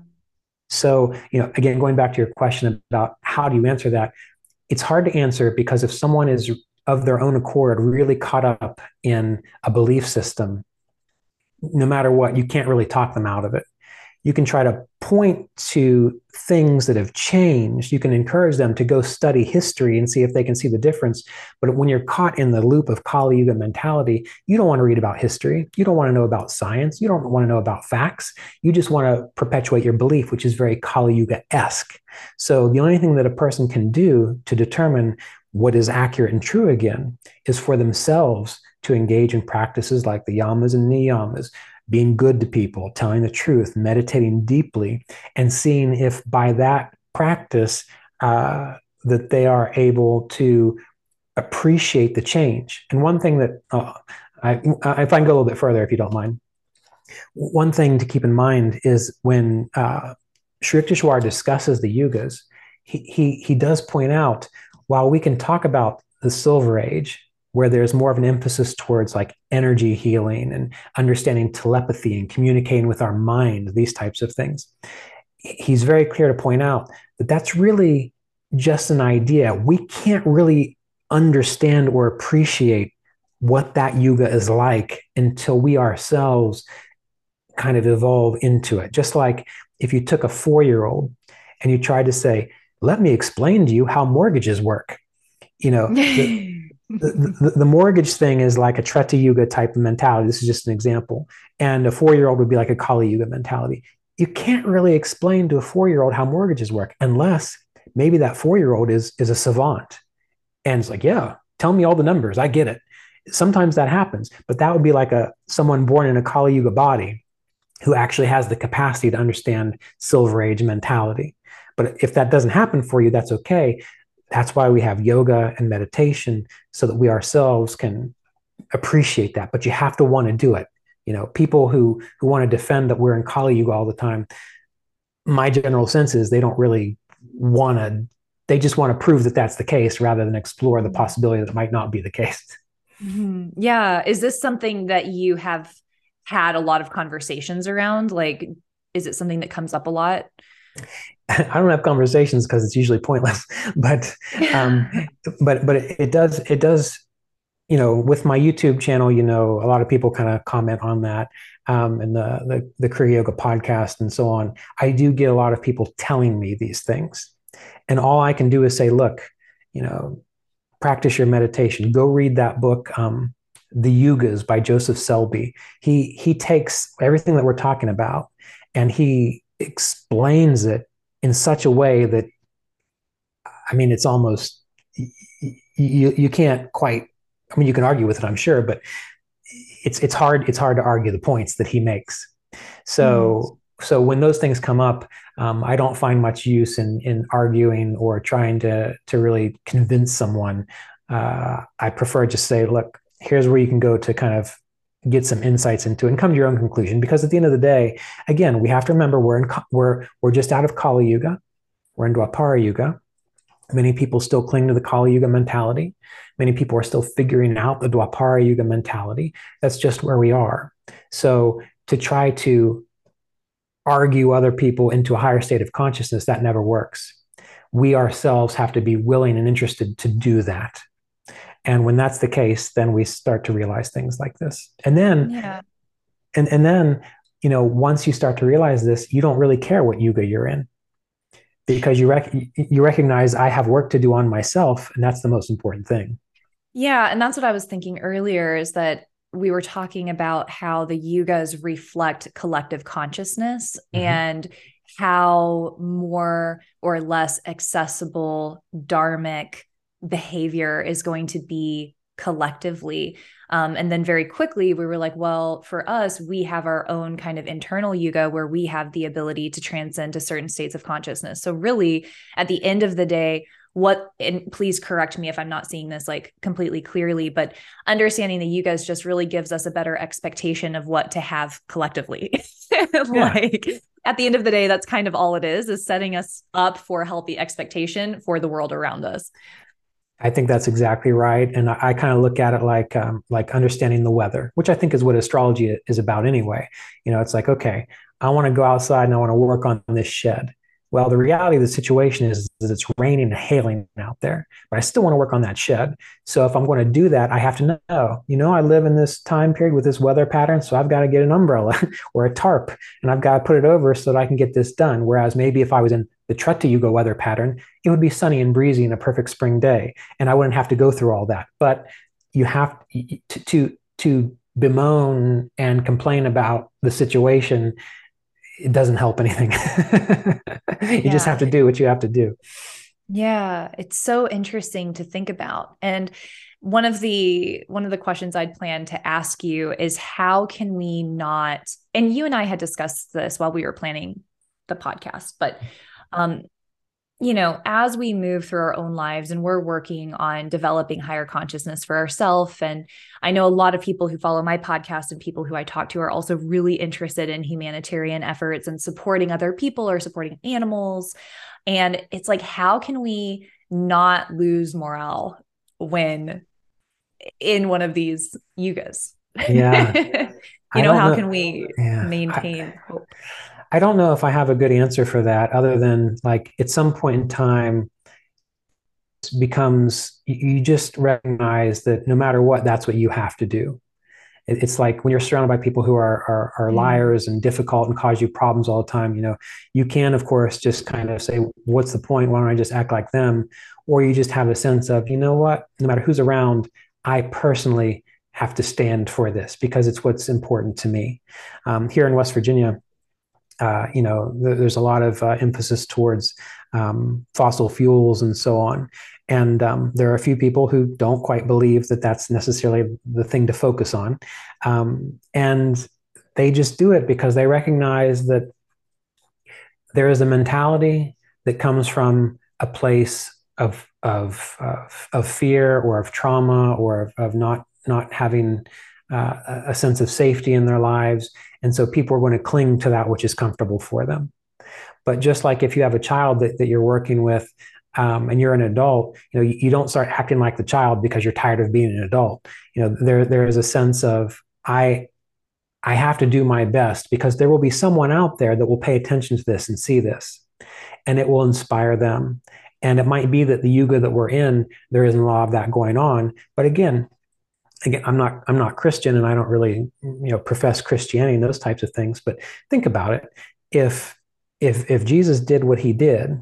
So, you know, again going back to your question about how do you answer that? It's hard to answer because if someone is of their own accord really caught up in a belief system, no matter what, you can't really talk them out of it you can try to point to things that have changed. You can encourage them to go study history and see if they can see the difference. But when you're caught in the loop of Kali Yuga mentality, you don't want to read about history. You don't want to know about science. You don't want to know about facts. You just want to perpetuate your belief, which is very Kali Yuga esque. So the only thing that a person can do to determine what is accurate and true again is for themselves to engage in practices like the yamas and niyamas, being good to people, telling the truth, meditating deeply, and seeing if by that practice uh, that they are able to appreciate the change. And one thing that uh, I, if I can go a little bit further, if you don't mind, one thing to keep in mind is when uh, Sri Yukteswar discusses the yugas, he, he, he does point out while we can talk about the Silver Age where there's more of an emphasis towards like energy healing and understanding telepathy and communicating with our mind, these types of things. He's very clear to point out that that's really just an idea. We can't really understand or appreciate what that yuga is like until we ourselves kind of evolve into it. Just like if you took a four year old and you tried to say, let me explain to you how mortgages work. You know, the, the, the, mortgage thing is like a Treta Yuga type of mentality. This is just an example. And a four year old would be like a Kali Yuga mentality. You can't really explain to a four year old how mortgages work unless maybe that four year old is, is a savant. And it's like, yeah, tell me all the numbers. I get it. Sometimes that happens, but that would be like a someone born in a Kali Yuga body who actually has the capacity to understand Silver Age mentality. But if that doesn't happen for you, that's okay. That's why we have yoga and meditation so that we ourselves can appreciate that. But you have to want to do it. You know, people who who want to defend that we're in Kali Yuga all the time, my general sense is they don't really want to they just want to prove that that's the case rather than explore the possibility that it might not be the case. Mm-hmm. Yeah. Is this something that you have had a lot of conversations around? Like, is it something that comes up a lot? I don't have conversations because it's usually pointless, but um, but but it, it, does it does you know with my YouTube channel, you know, a lot of people kind of comment on that, um, and the, the the Kriya Yoga podcast and so on. I do get a lot of people telling me these things, and all I can do is say, look, you know, practice your meditation. Go read that book. Um, the Yugas by Joseph Selby. He he takes everything that we're talking about and he explains it in such a way that I mean it's almost you you can't quite I mean you can argue with it I'm sure but it's it's hard it's hard to argue the points that he makes so mm. so when those things come up um, I don't find much use in in arguing or trying to to really convince someone uh, I prefer just say look here's where you can go to kind of get some insights into and come to your own conclusion. Because at the end of the day, again, we have to remember we're in we're we're just out of Kali Yuga, we're in Dwapara Yuga. Many people still cling to the Kali Yuga mentality. Many people are still figuring out the Dwapara Yuga mentality. That's just where we are. So to try to argue other people into a higher state of consciousness, that never works. We ourselves have to be willing and interested to do that. And when that's the case, then we start to realize things like this. And then, yeah. and, and then, you know, once you start to realize this, you don't really care what yuga you're in because you rec- you recognize I have work to do on myself, and that's the most important thing. Yeah, and that's what I was thinking earlier is that we were talking about how the yugas reflect collective consciousness mm-hmm. and how more or less accessible dharmic behavior is going to be collectively. Um, and then very quickly, we were like, well, for us, we have our own kind of internal yuga where we have the ability to transcend to certain states of consciousness. So, really, at the end of the day, what and please correct me if i'm not seeing this like completely clearly but understanding the yugas just really gives us a better expectation of what to have collectively like at the end of the day that's kind of all it is is setting us up for a healthy expectation for the world around us I think that's exactly right, and I, I kind of look at it like um, like understanding the weather, which I think is what astrology is about anyway. You know, it's like okay, I want to go outside and I want to work on this shed. Well, the reality of the situation is that it's raining and hailing out there, but I still want to work on that shed. So if I'm going to do that, I have to know, you know, I live in this time period with this weather pattern, so I've got to get an umbrella or a tarp and I've got to put it over so that I can get this done. Whereas maybe if I was in the Yuga weather pattern, it would be sunny and breezy in a perfect spring day, and I wouldn't have to go through all that. But you have to to, to bemoan and complain about the situation it doesn't help anything. you yeah. just have to do what you have to do. Yeah, it's so interesting to think about. And one of the one of the questions I'd plan to ask you is how can we not and you and I had discussed this while we were planning the podcast, but um you know, as we move through our own lives and we're working on developing higher consciousness for ourselves. And I know a lot of people who follow my podcast and people who I talk to are also really interested in humanitarian efforts and supporting other people or supporting animals. And it's like, how can we not lose morale when in one of these yugas? Yeah. you know, how know. can we yeah. maintain I, hope? I don't know if I have a good answer for that other than like at some point in time becomes you just recognize that no matter what that's what you have to do. It's like when you're surrounded by people who are, are, are mm-hmm. liars and difficult and cause you problems all the time you know you can of course just kind of say what's the point? Why don't i just act like them? Or you just have a sense of you know what? No matter who's around i personally have to stand for this because it's what's important to me. Um, here in west virginia uh, you know, th- there's a lot of uh, emphasis towards um, fossil fuels and so on. And um, there are a few people who don't quite believe that that's necessarily the thing to focus on. Um, and they just do it because they recognize that there is a mentality that comes from a place of, of, of, of fear or of trauma or of, of not, not having uh, a sense of safety in their lives. And so people are going to cling to that which is comfortable for them. But just like if you have a child that, that you're working with, um, and you're an adult, you know, you, you, don't start acting like the child because you're tired of being an adult. You know, there there is a sense of I I have to do my best because there will be someone out there that will pay attention to this and see this, and it will inspire them. And it might be that the yuga that we're in, there isn't a lot of that going on. But again, again, I'm not I'm not Christian, and I don't really you know profess Christianity and those types of things. But think about it: if if if Jesus did what he did,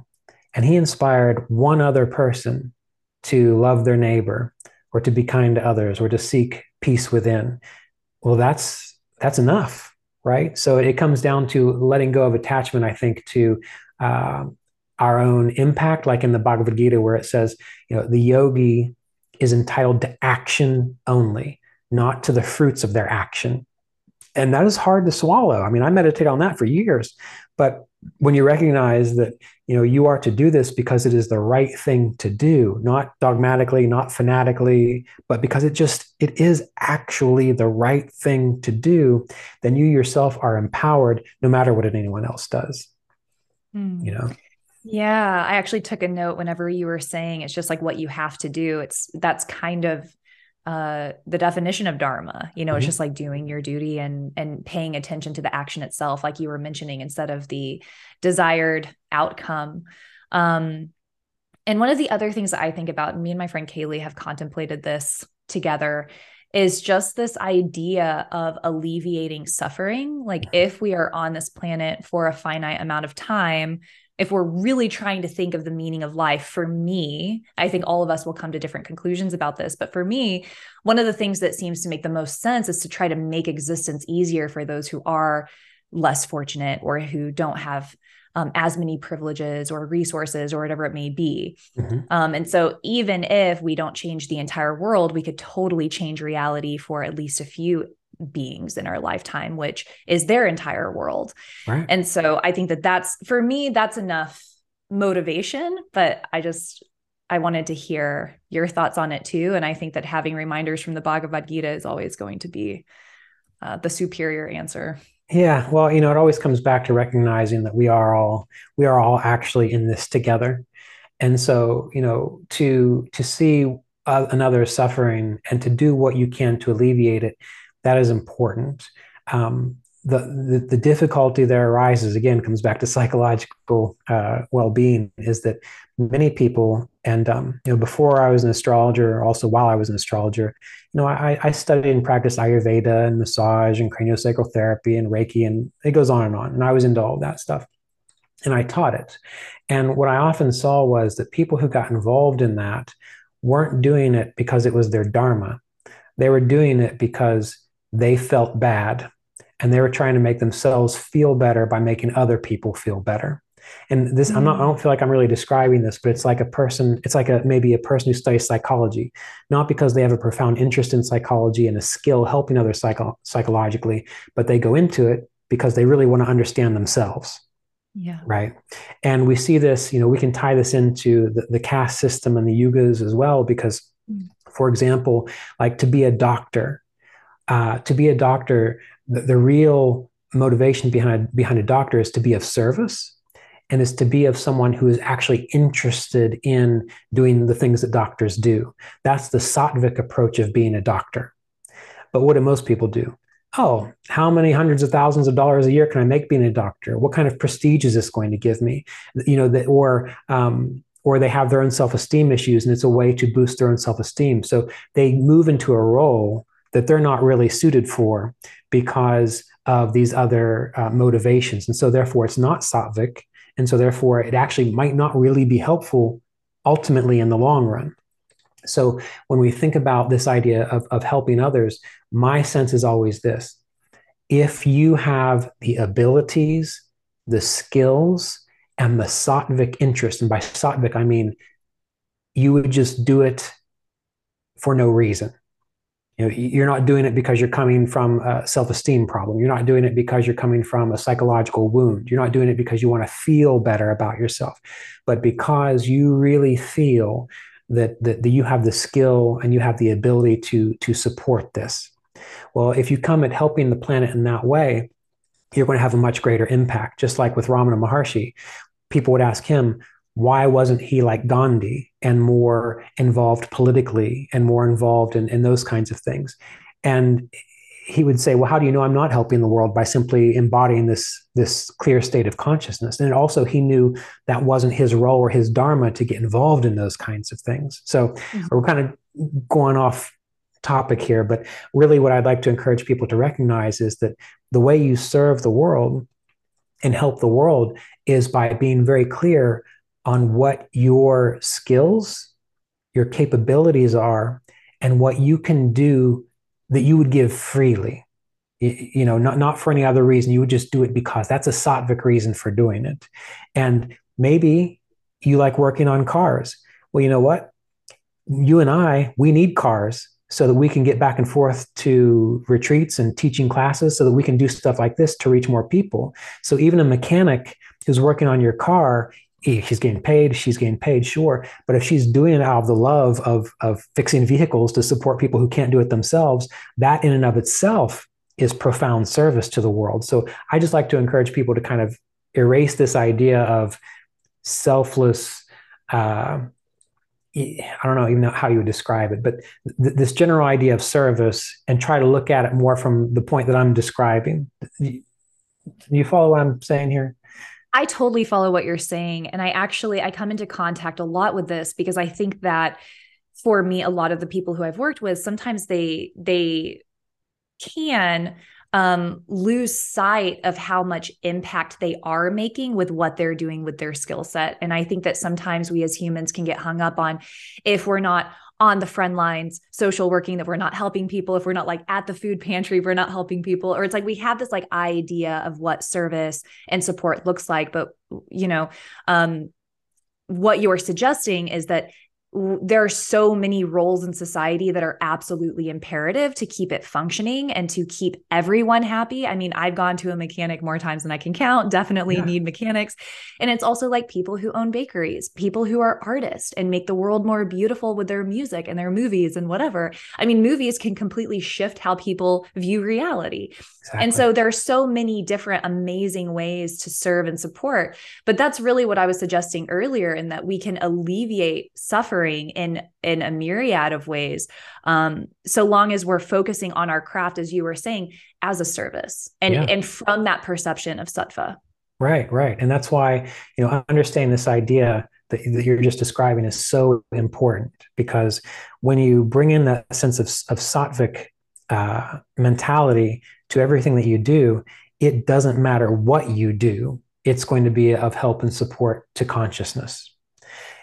and he inspired one other person to love their neighbor or to be kind to others or to seek peace within well that's that's enough right so it comes down to letting go of attachment i think to uh, our own impact like in the bhagavad gita where it says you know the yogi is entitled to action only not to the fruits of their action. And that is hard to swallow. I mean i meditate on that for years but when you recognize that you know you are to do this because it is the right thing to do not dogmatically not fanatically but because it just it is actually the right thing to do then you yourself are empowered no matter what anyone else does. Mm. you know yeah i actually took a note whenever you were saying it's just like what you have to do it's that's kind of uh, the definition of dharma you know mm-hmm. it's just like doing your duty and and paying attention to the action itself like you were mentioning instead of the desired outcome. Um and one of the other things that i think about me and my friend kaylee have contemplated this together is just this idea of alleviating suffering. Like if we are on this planet for a finite amount of time if we're really trying to think of the meaning of life for me i think all of us will come to different conclusions about this but for me one of the things that seems to make the most sense is to try to make existence easier for those who are less fortunate or who don't have um, as many privileges or resources or whatever it may be. Mm-hmm. Um, and so, even if we don't change the entire world, we could totally change reality for at least a few beings in our lifetime, which is their entire world. Right. And so I think that that's for me, that's enough motivation. But I just, I wanted to hear your thoughts on it too. And I think that having reminders from the Bhagavad Gita is always going to be uh, the superior answer. Yeah, well, you know, it always comes back to recognizing that we are all we are all actually in this together, and so you know, to to see uh, another suffering and to do what you can to alleviate it that is important. Um, the, the, the difficulty there arises again comes back to psychological uh, well-being is that many people and um, you know before I was an astrologer also while I was an astrologer you know I, I studied and practiced Ayurveda and massage and craniosacral therapy and Reiki and it goes on and on and I was into all that stuff and I taught it and what I often saw was that people who got involved in that weren't doing it because it was their dharma they were doing it because they felt bad and they were trying to make themselves feel better by making other people feel better. And this i'm not i mm. don't feel like i'm really describing this but it's like a person it's like a maybe a person who studies psychology. Not because they have a profound interest in psychology and a skill helping others psycho- psychologically but they go into it because they really want to understand themselves. Yeah. Right? And we see this you know we can tie this into the, the caste system and the yugas as well because mm. for example like to be a doctor uh, to be a doctor, the, the real motivation behind behind a doctor is to be of service and is to be of someone who is actually interested in doing the things that doctors do. That's the sattvic approach of being a doctor. But what do most people do? Oh, how many hundreds of thousands of dollars a year can I make being a doctor? What kind of prestige is this going to give me? You know, that or um, or they have their own self-esteem issues, and it's a way to boost their own self-esteem. So they move into a role that they're not really suited for because of these other uh, motivations. And so, therefore, it's not sattvic. And so, therefore, it actually might not really be helpful ultimately in the long run. So, when we think about this idea of, of helping others, my sense is always this if you have the abilities, the skills, and the sattvic interest, and by sattvic, I mean you would just do it for no reason you know you're not doing it because you're coming from a self-esteem problem. You're not doing it because you're coming from a psychological wound. You're not doing it because you want to feel better about yourself. But because you really feel that, that, that you have the skill and you have the ability to to support this well if you come at helping the planet in that way you're going to have a much greater impact. Just like with ramana maharshi people would ask him why wasn't he like Gandhi and more involved politically and more involved in, in those kinds of things? And he would say, well, how do you know I'm not helping the world by simply embodying this, this clear state of consciousness? And also he knew that wasn't his role or his dharma to get involved in those kinds of things. So mm-hmm. we're kind of going off topic here, but really what I'd like to encourage people to recognize is that the way you serve the world and help the world is by being very clear on what your skills, your capabilities are, and what you can do that you would give freely. You, know not not for any other reason. You would just do it because. That's a sattvic reason for doing it. And maybe you like working on cars. Well you know what? You and i we need cars so that we can get back and forth to retreats and teaching classes so that we can do stuff like this to reach more people. So even a mechanic who's working on your car she's getting paid, she's getting paid, sure. But if she's doing it out of the love of, of fixing vehicles to support people who can't do it themselves, that in and of itself is profound service to the world. So I just like to encourage people to kind of erase this idea of selfless. Uh, I don't know even how you would describe it, but th- this general idea of service and try to look at it more from the point that I'm describing. Do you follow what I'm saying here? I totally follow what you're saying. And I actually I come into contact a lot with this because I think that for me, a lot of the people who I've worked with, sometimes they they can um, lose sight of how much impact they are making with what they're doing with their skill set. And I think that sometimes we as humans can get hung up on if we're not on the front lines social working that we're not helping people if we're not like at the food pantry we're not helping people or it's like we have this like idea of what service and support looks like but you know um what you're suggesting is that there are so many roles in society that are absolutely imperative to keep it functioning and to keep everyone happy. I mean, I've gone to a mechanic more times than I can count, definitely yeah. need mechanics. And it's also like people who own bakeries, people who are artists and make the world more beautiful with their music and their movies and whatever. I mean, movies can completely shift how people view reality. Exactly. And so there are so many different amazing ways to serve and support. But that's really what I was suggesting earlier in that we can alleviate suffering suffering in in a myriad of ways um, so long as we're focusing on our craft as you were saying as a service and yeah. and from that perception of sattva right right. And that's why you know understanding this idea that, that you're just describing is so important because when you bring in that sense of, of sattvic uh, mentality to everything that you do it doesn't matter what you do it's going to be of help and support to consciousness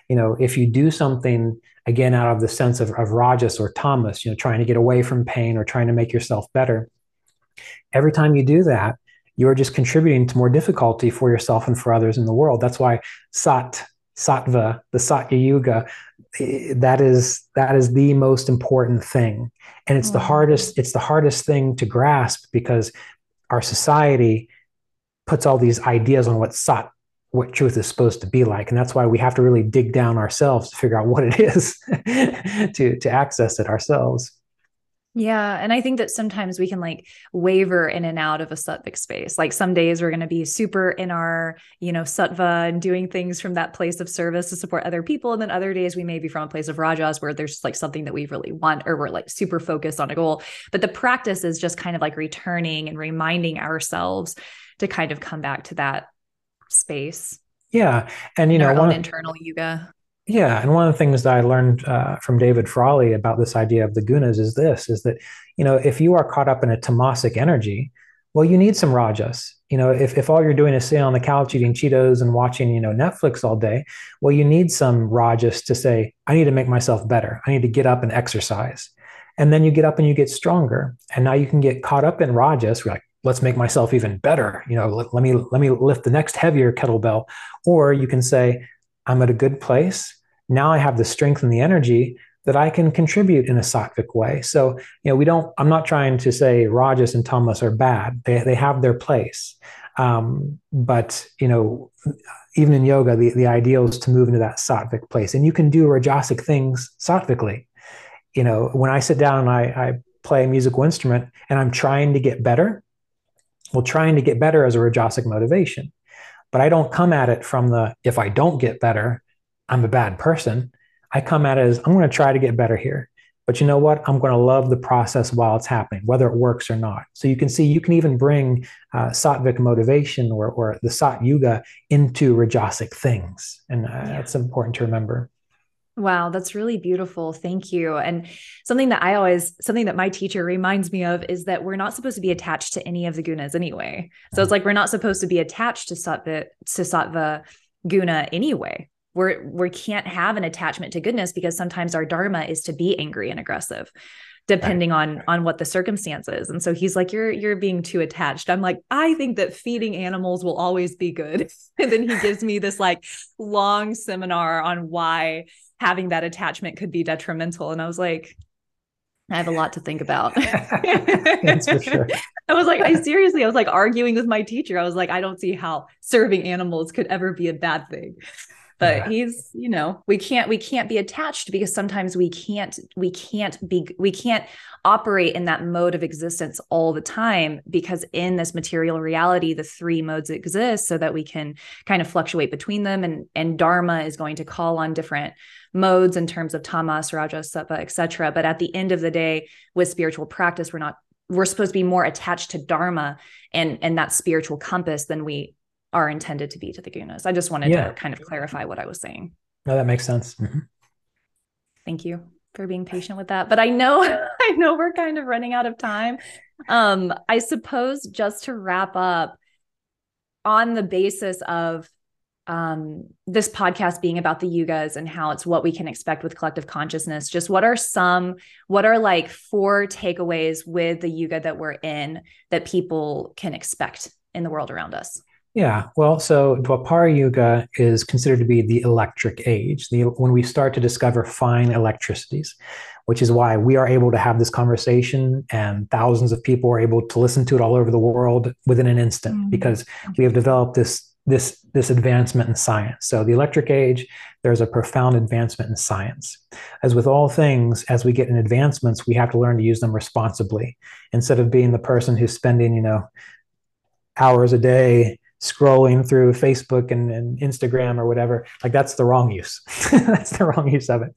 you know, if you do something again out of the sense of, of rajas or Tamas, you know, trying to get away from pain or trying to make yourself better, every time you do that, you're just contributing to more difficulty for yourself and for others in the world. That's why sat, Satva, the satya yuga, that is that is the most important thing, and it's mm-hmm. the hardest. It's the hardest thing to grasp because our society puts all these ideas on what sat what truth is supposed to be like and that's why we have to really dig down ourselves to figure out what it is to to access it ourselves yeah. And I think that sometimes we can like waver in and out of a sattvic space. Like some days we're going to be super in our, you know, sattva and doing things from that place of service to support other people. And then other days we may be from a place of rajas where there's like something that we really want or we're like super focused on a goal. But the practice is just kind of like returning and reminding ourselves to kind of come back to that space. Yeah, and you know, one internal yuga. Yeah, and one of the things that I learned uh, from David Frawley about this idea of the gunas is this: is that you know, if you are caught up in a tamasic energy, well, you need some rajas. You know, if, if all you're doing is sitting on the couch eating Cheetos and watching, you know, Netflix all day, well, you need some rajas to say, I need to make myself better. I need to get up and exercise. And then you get up and you get stronger. And now you can get caught up in rajas. We're like, let's make myself even better. You know let, let, me let me lift the next heavier kettlebell. Or you can say i'm at a good place. Now i have the strength and the energy that i can contribute in a sattvic way. So you know we don't i'm not trying to say rajas and tamas are bad. They, they have their place. Um, but you know even in yoga the, the ideal is to move into that sattvic place. And you can do rajasic things sattvically. You know when i sit down and I, I play a musical instrument and i'm trying to get better well, trying to get better as a rajasic motivation. But I don't come at it from the if I don't get better, I'm a bad person. I come at it as I'm going to try to get better here. But you know what? I'm going to love the process while it's happening, whether it works or not. So you can see you can even bring uh, sattvic motivation or, or the sat yuga into rajasic things. And uh, yeah. that's important to remember. Wow, that's really beautiful. Thank you. And something that I always, something that my teacher reminds me of is that we're not supposed to be attached to any of the gunas anyway. So it's like we're not supposed to be attached to sattva, to sattva guna anyway. We're we can't have an attachment to goodness because sometimes our dharma is to be angry and aggressive depending right. on on what the circumstances and so he's like you're you're being too attached i'm like i think that feeding animals will always be good and then he gives me this like long seminar on why having that attachment could be detrimental. And I was like, I have a lot to think about. That's for sure. I was like, I seriously, I was like arguing with my teacher. I was like, I don't see how serving animals could ever be a bad thing but yeah. he's you know we can't we can't be attached because sometimes we can't we can't be we can't operate in that mode of existence all the time because in this material reality the three modes exist so that we can kind of fluctuate between them and and dharma is going to call on different modes in terms of tamas rajas sattva etc but at the end of the day with spiritual practice we're not we're supposed to be more attached to dharma and and that spiritual compass than we are intended to be to the gunas. I just wanted yeah. to kind of clarify what I was saying. No, that makes sense. Mm-hmm. Thank you for being patient with that. But I know I know we're kind of running out of time. Um, I suppose just to wrap up on the basis of um, this podcast being about the yugas and how it's what we can expect with collective consciousness just what are some what are like four takeaways with the yuga that we're in that people can expect in the world around us yeah, well, so Dwapara Yuga is considered to be the electric age, the, when we start to discover fine electricities, which is why we are able to have this conversation and thousands of people are able to listen to it all over the world within an instant mm-hmm. because we have developed this this this advancement in science. So the electric age, there's a profound advancement in science. As with all things, as we get in advancements, we have to learn to use them responsibly instead of being the person who's spending, you know, hours a day scrolling through Facebook and, and, Instagram or whatever, like that's the wrong use. that's the wrong use of it.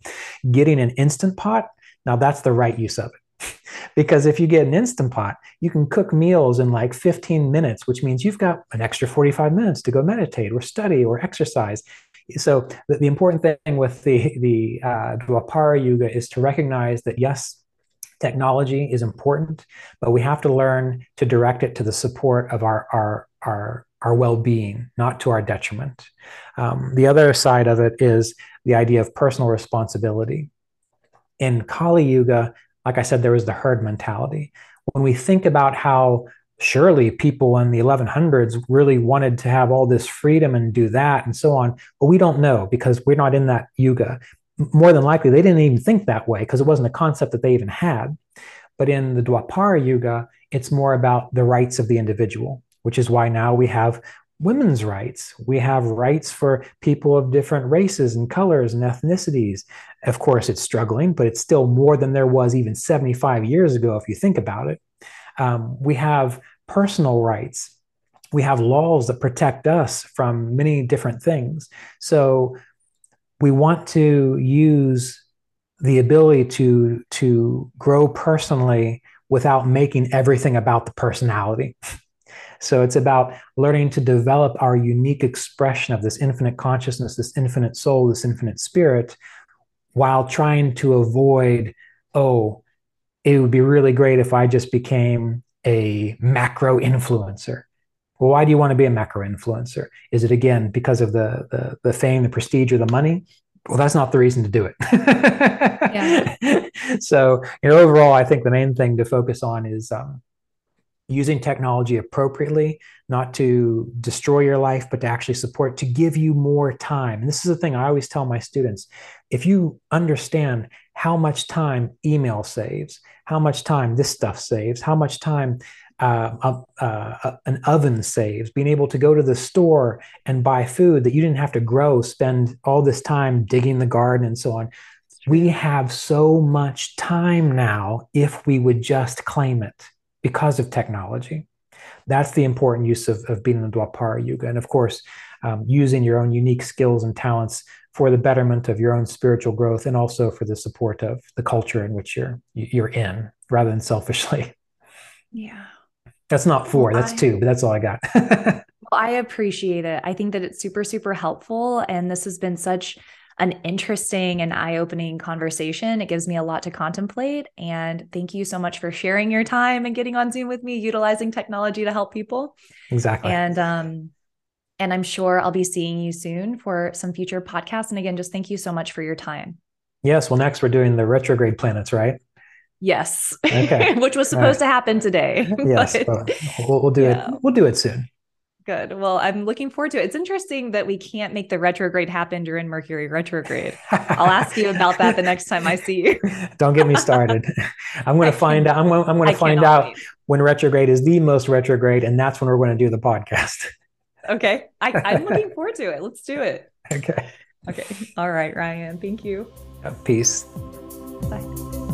Getting an instant pot, now that's the right use of it. Because if you get an instant pot, you can cook meals in like 15 minutes, which means you've got an extra 45 minutes to go meditate or study or exercise. So the, the important thing with the the uh, Dwapara Yuga is to recognize that yes, technology is important, but we have to learn to direct it to the support of our our our our well-being, not to our detriment. Um, the other side of it is the idea of personal responsibility. In Kali Yuga, like I said, there was the herd mentality. When we think about how surely people in the 1100s really wanted to have all this freedom and do that and so on, but we don't know because we're not in that yuga. More than likely, they didn't even think that way because it wasn't a concept that they even had. But in the Dwapara Yuga, it's more about the rights of the individual which is why now we have women's rights. We have rights for people of different races and colors and ethnicities. Of course, it's struggling, but it's still more than there was even 75 years ago, if you think about it. Um, we have personal rights. We have laws that protect us from many different things. So we want to use the ability to, to grow personally without making everything about the personality. So it's about learning to develop our unique expression of this infinite consciousness, this infinite soul, this infinite spirit, while trying to avoid, oh, it would be really great if I just became a macro influencer. Well, why do you want to be a macro influencer? Is it again because of the, the, the fame, the prestige, or the money? Well, that's not the reason to do it. yeah. So, you know, overall, I think the main thing to focus on is um, using technology appropriately, not to destroy your life, but to actually support, to give you more time. And this is the thing I always tell my students if you understand how much time email saves, how much time this stuff saves, how much time uh, uh, an oven saves, being able to go to the store and buy food that you didn't have to grow, spend all this time digging the garden and so on. We have so much time now if we would just claim it because of technology. That's the important use of, of being in the Dwapara Yuga. And of course, um, using your own unique skills and talents for the betterment of your own spiritual growth and also for the support of the culture in which you're you're in rather than selfishly yeah that's not four well, that's I, two but that's all i got well, i appreciate it i think that it's super super helpful and this has been such an interesting and eye-opening conversation it gives me a lot to contemplate and thank you so much for sharing your time and getting on zoom with me utilizing technology to help people exactly and um and I'm sure I'll be seeing you soon for some future podcasts. And again, just thank you so much for your time. Yes. Well, next we're doing the retrograde planets, right? Yes. Okay. Which was supposed right. to happen today. yes. But, we'll, we'll, do yeah. it. We'll do it soon. Good. Well, I'm looking forward to it. It's interesting that we can't make the retrograde happen during Mercury retrograde. I'll ask you about that the next time I see you. Don't get me started. I'm going to find out. I'm, going, I'm going to find out wait. when retrograde is the most retrograde, and that's when we're going to do the podcast. Okay. I, I'm looking forward to it. Let's do it. Okay. Okay. All right, Ryan. Thank you. Uh, peace. Bye.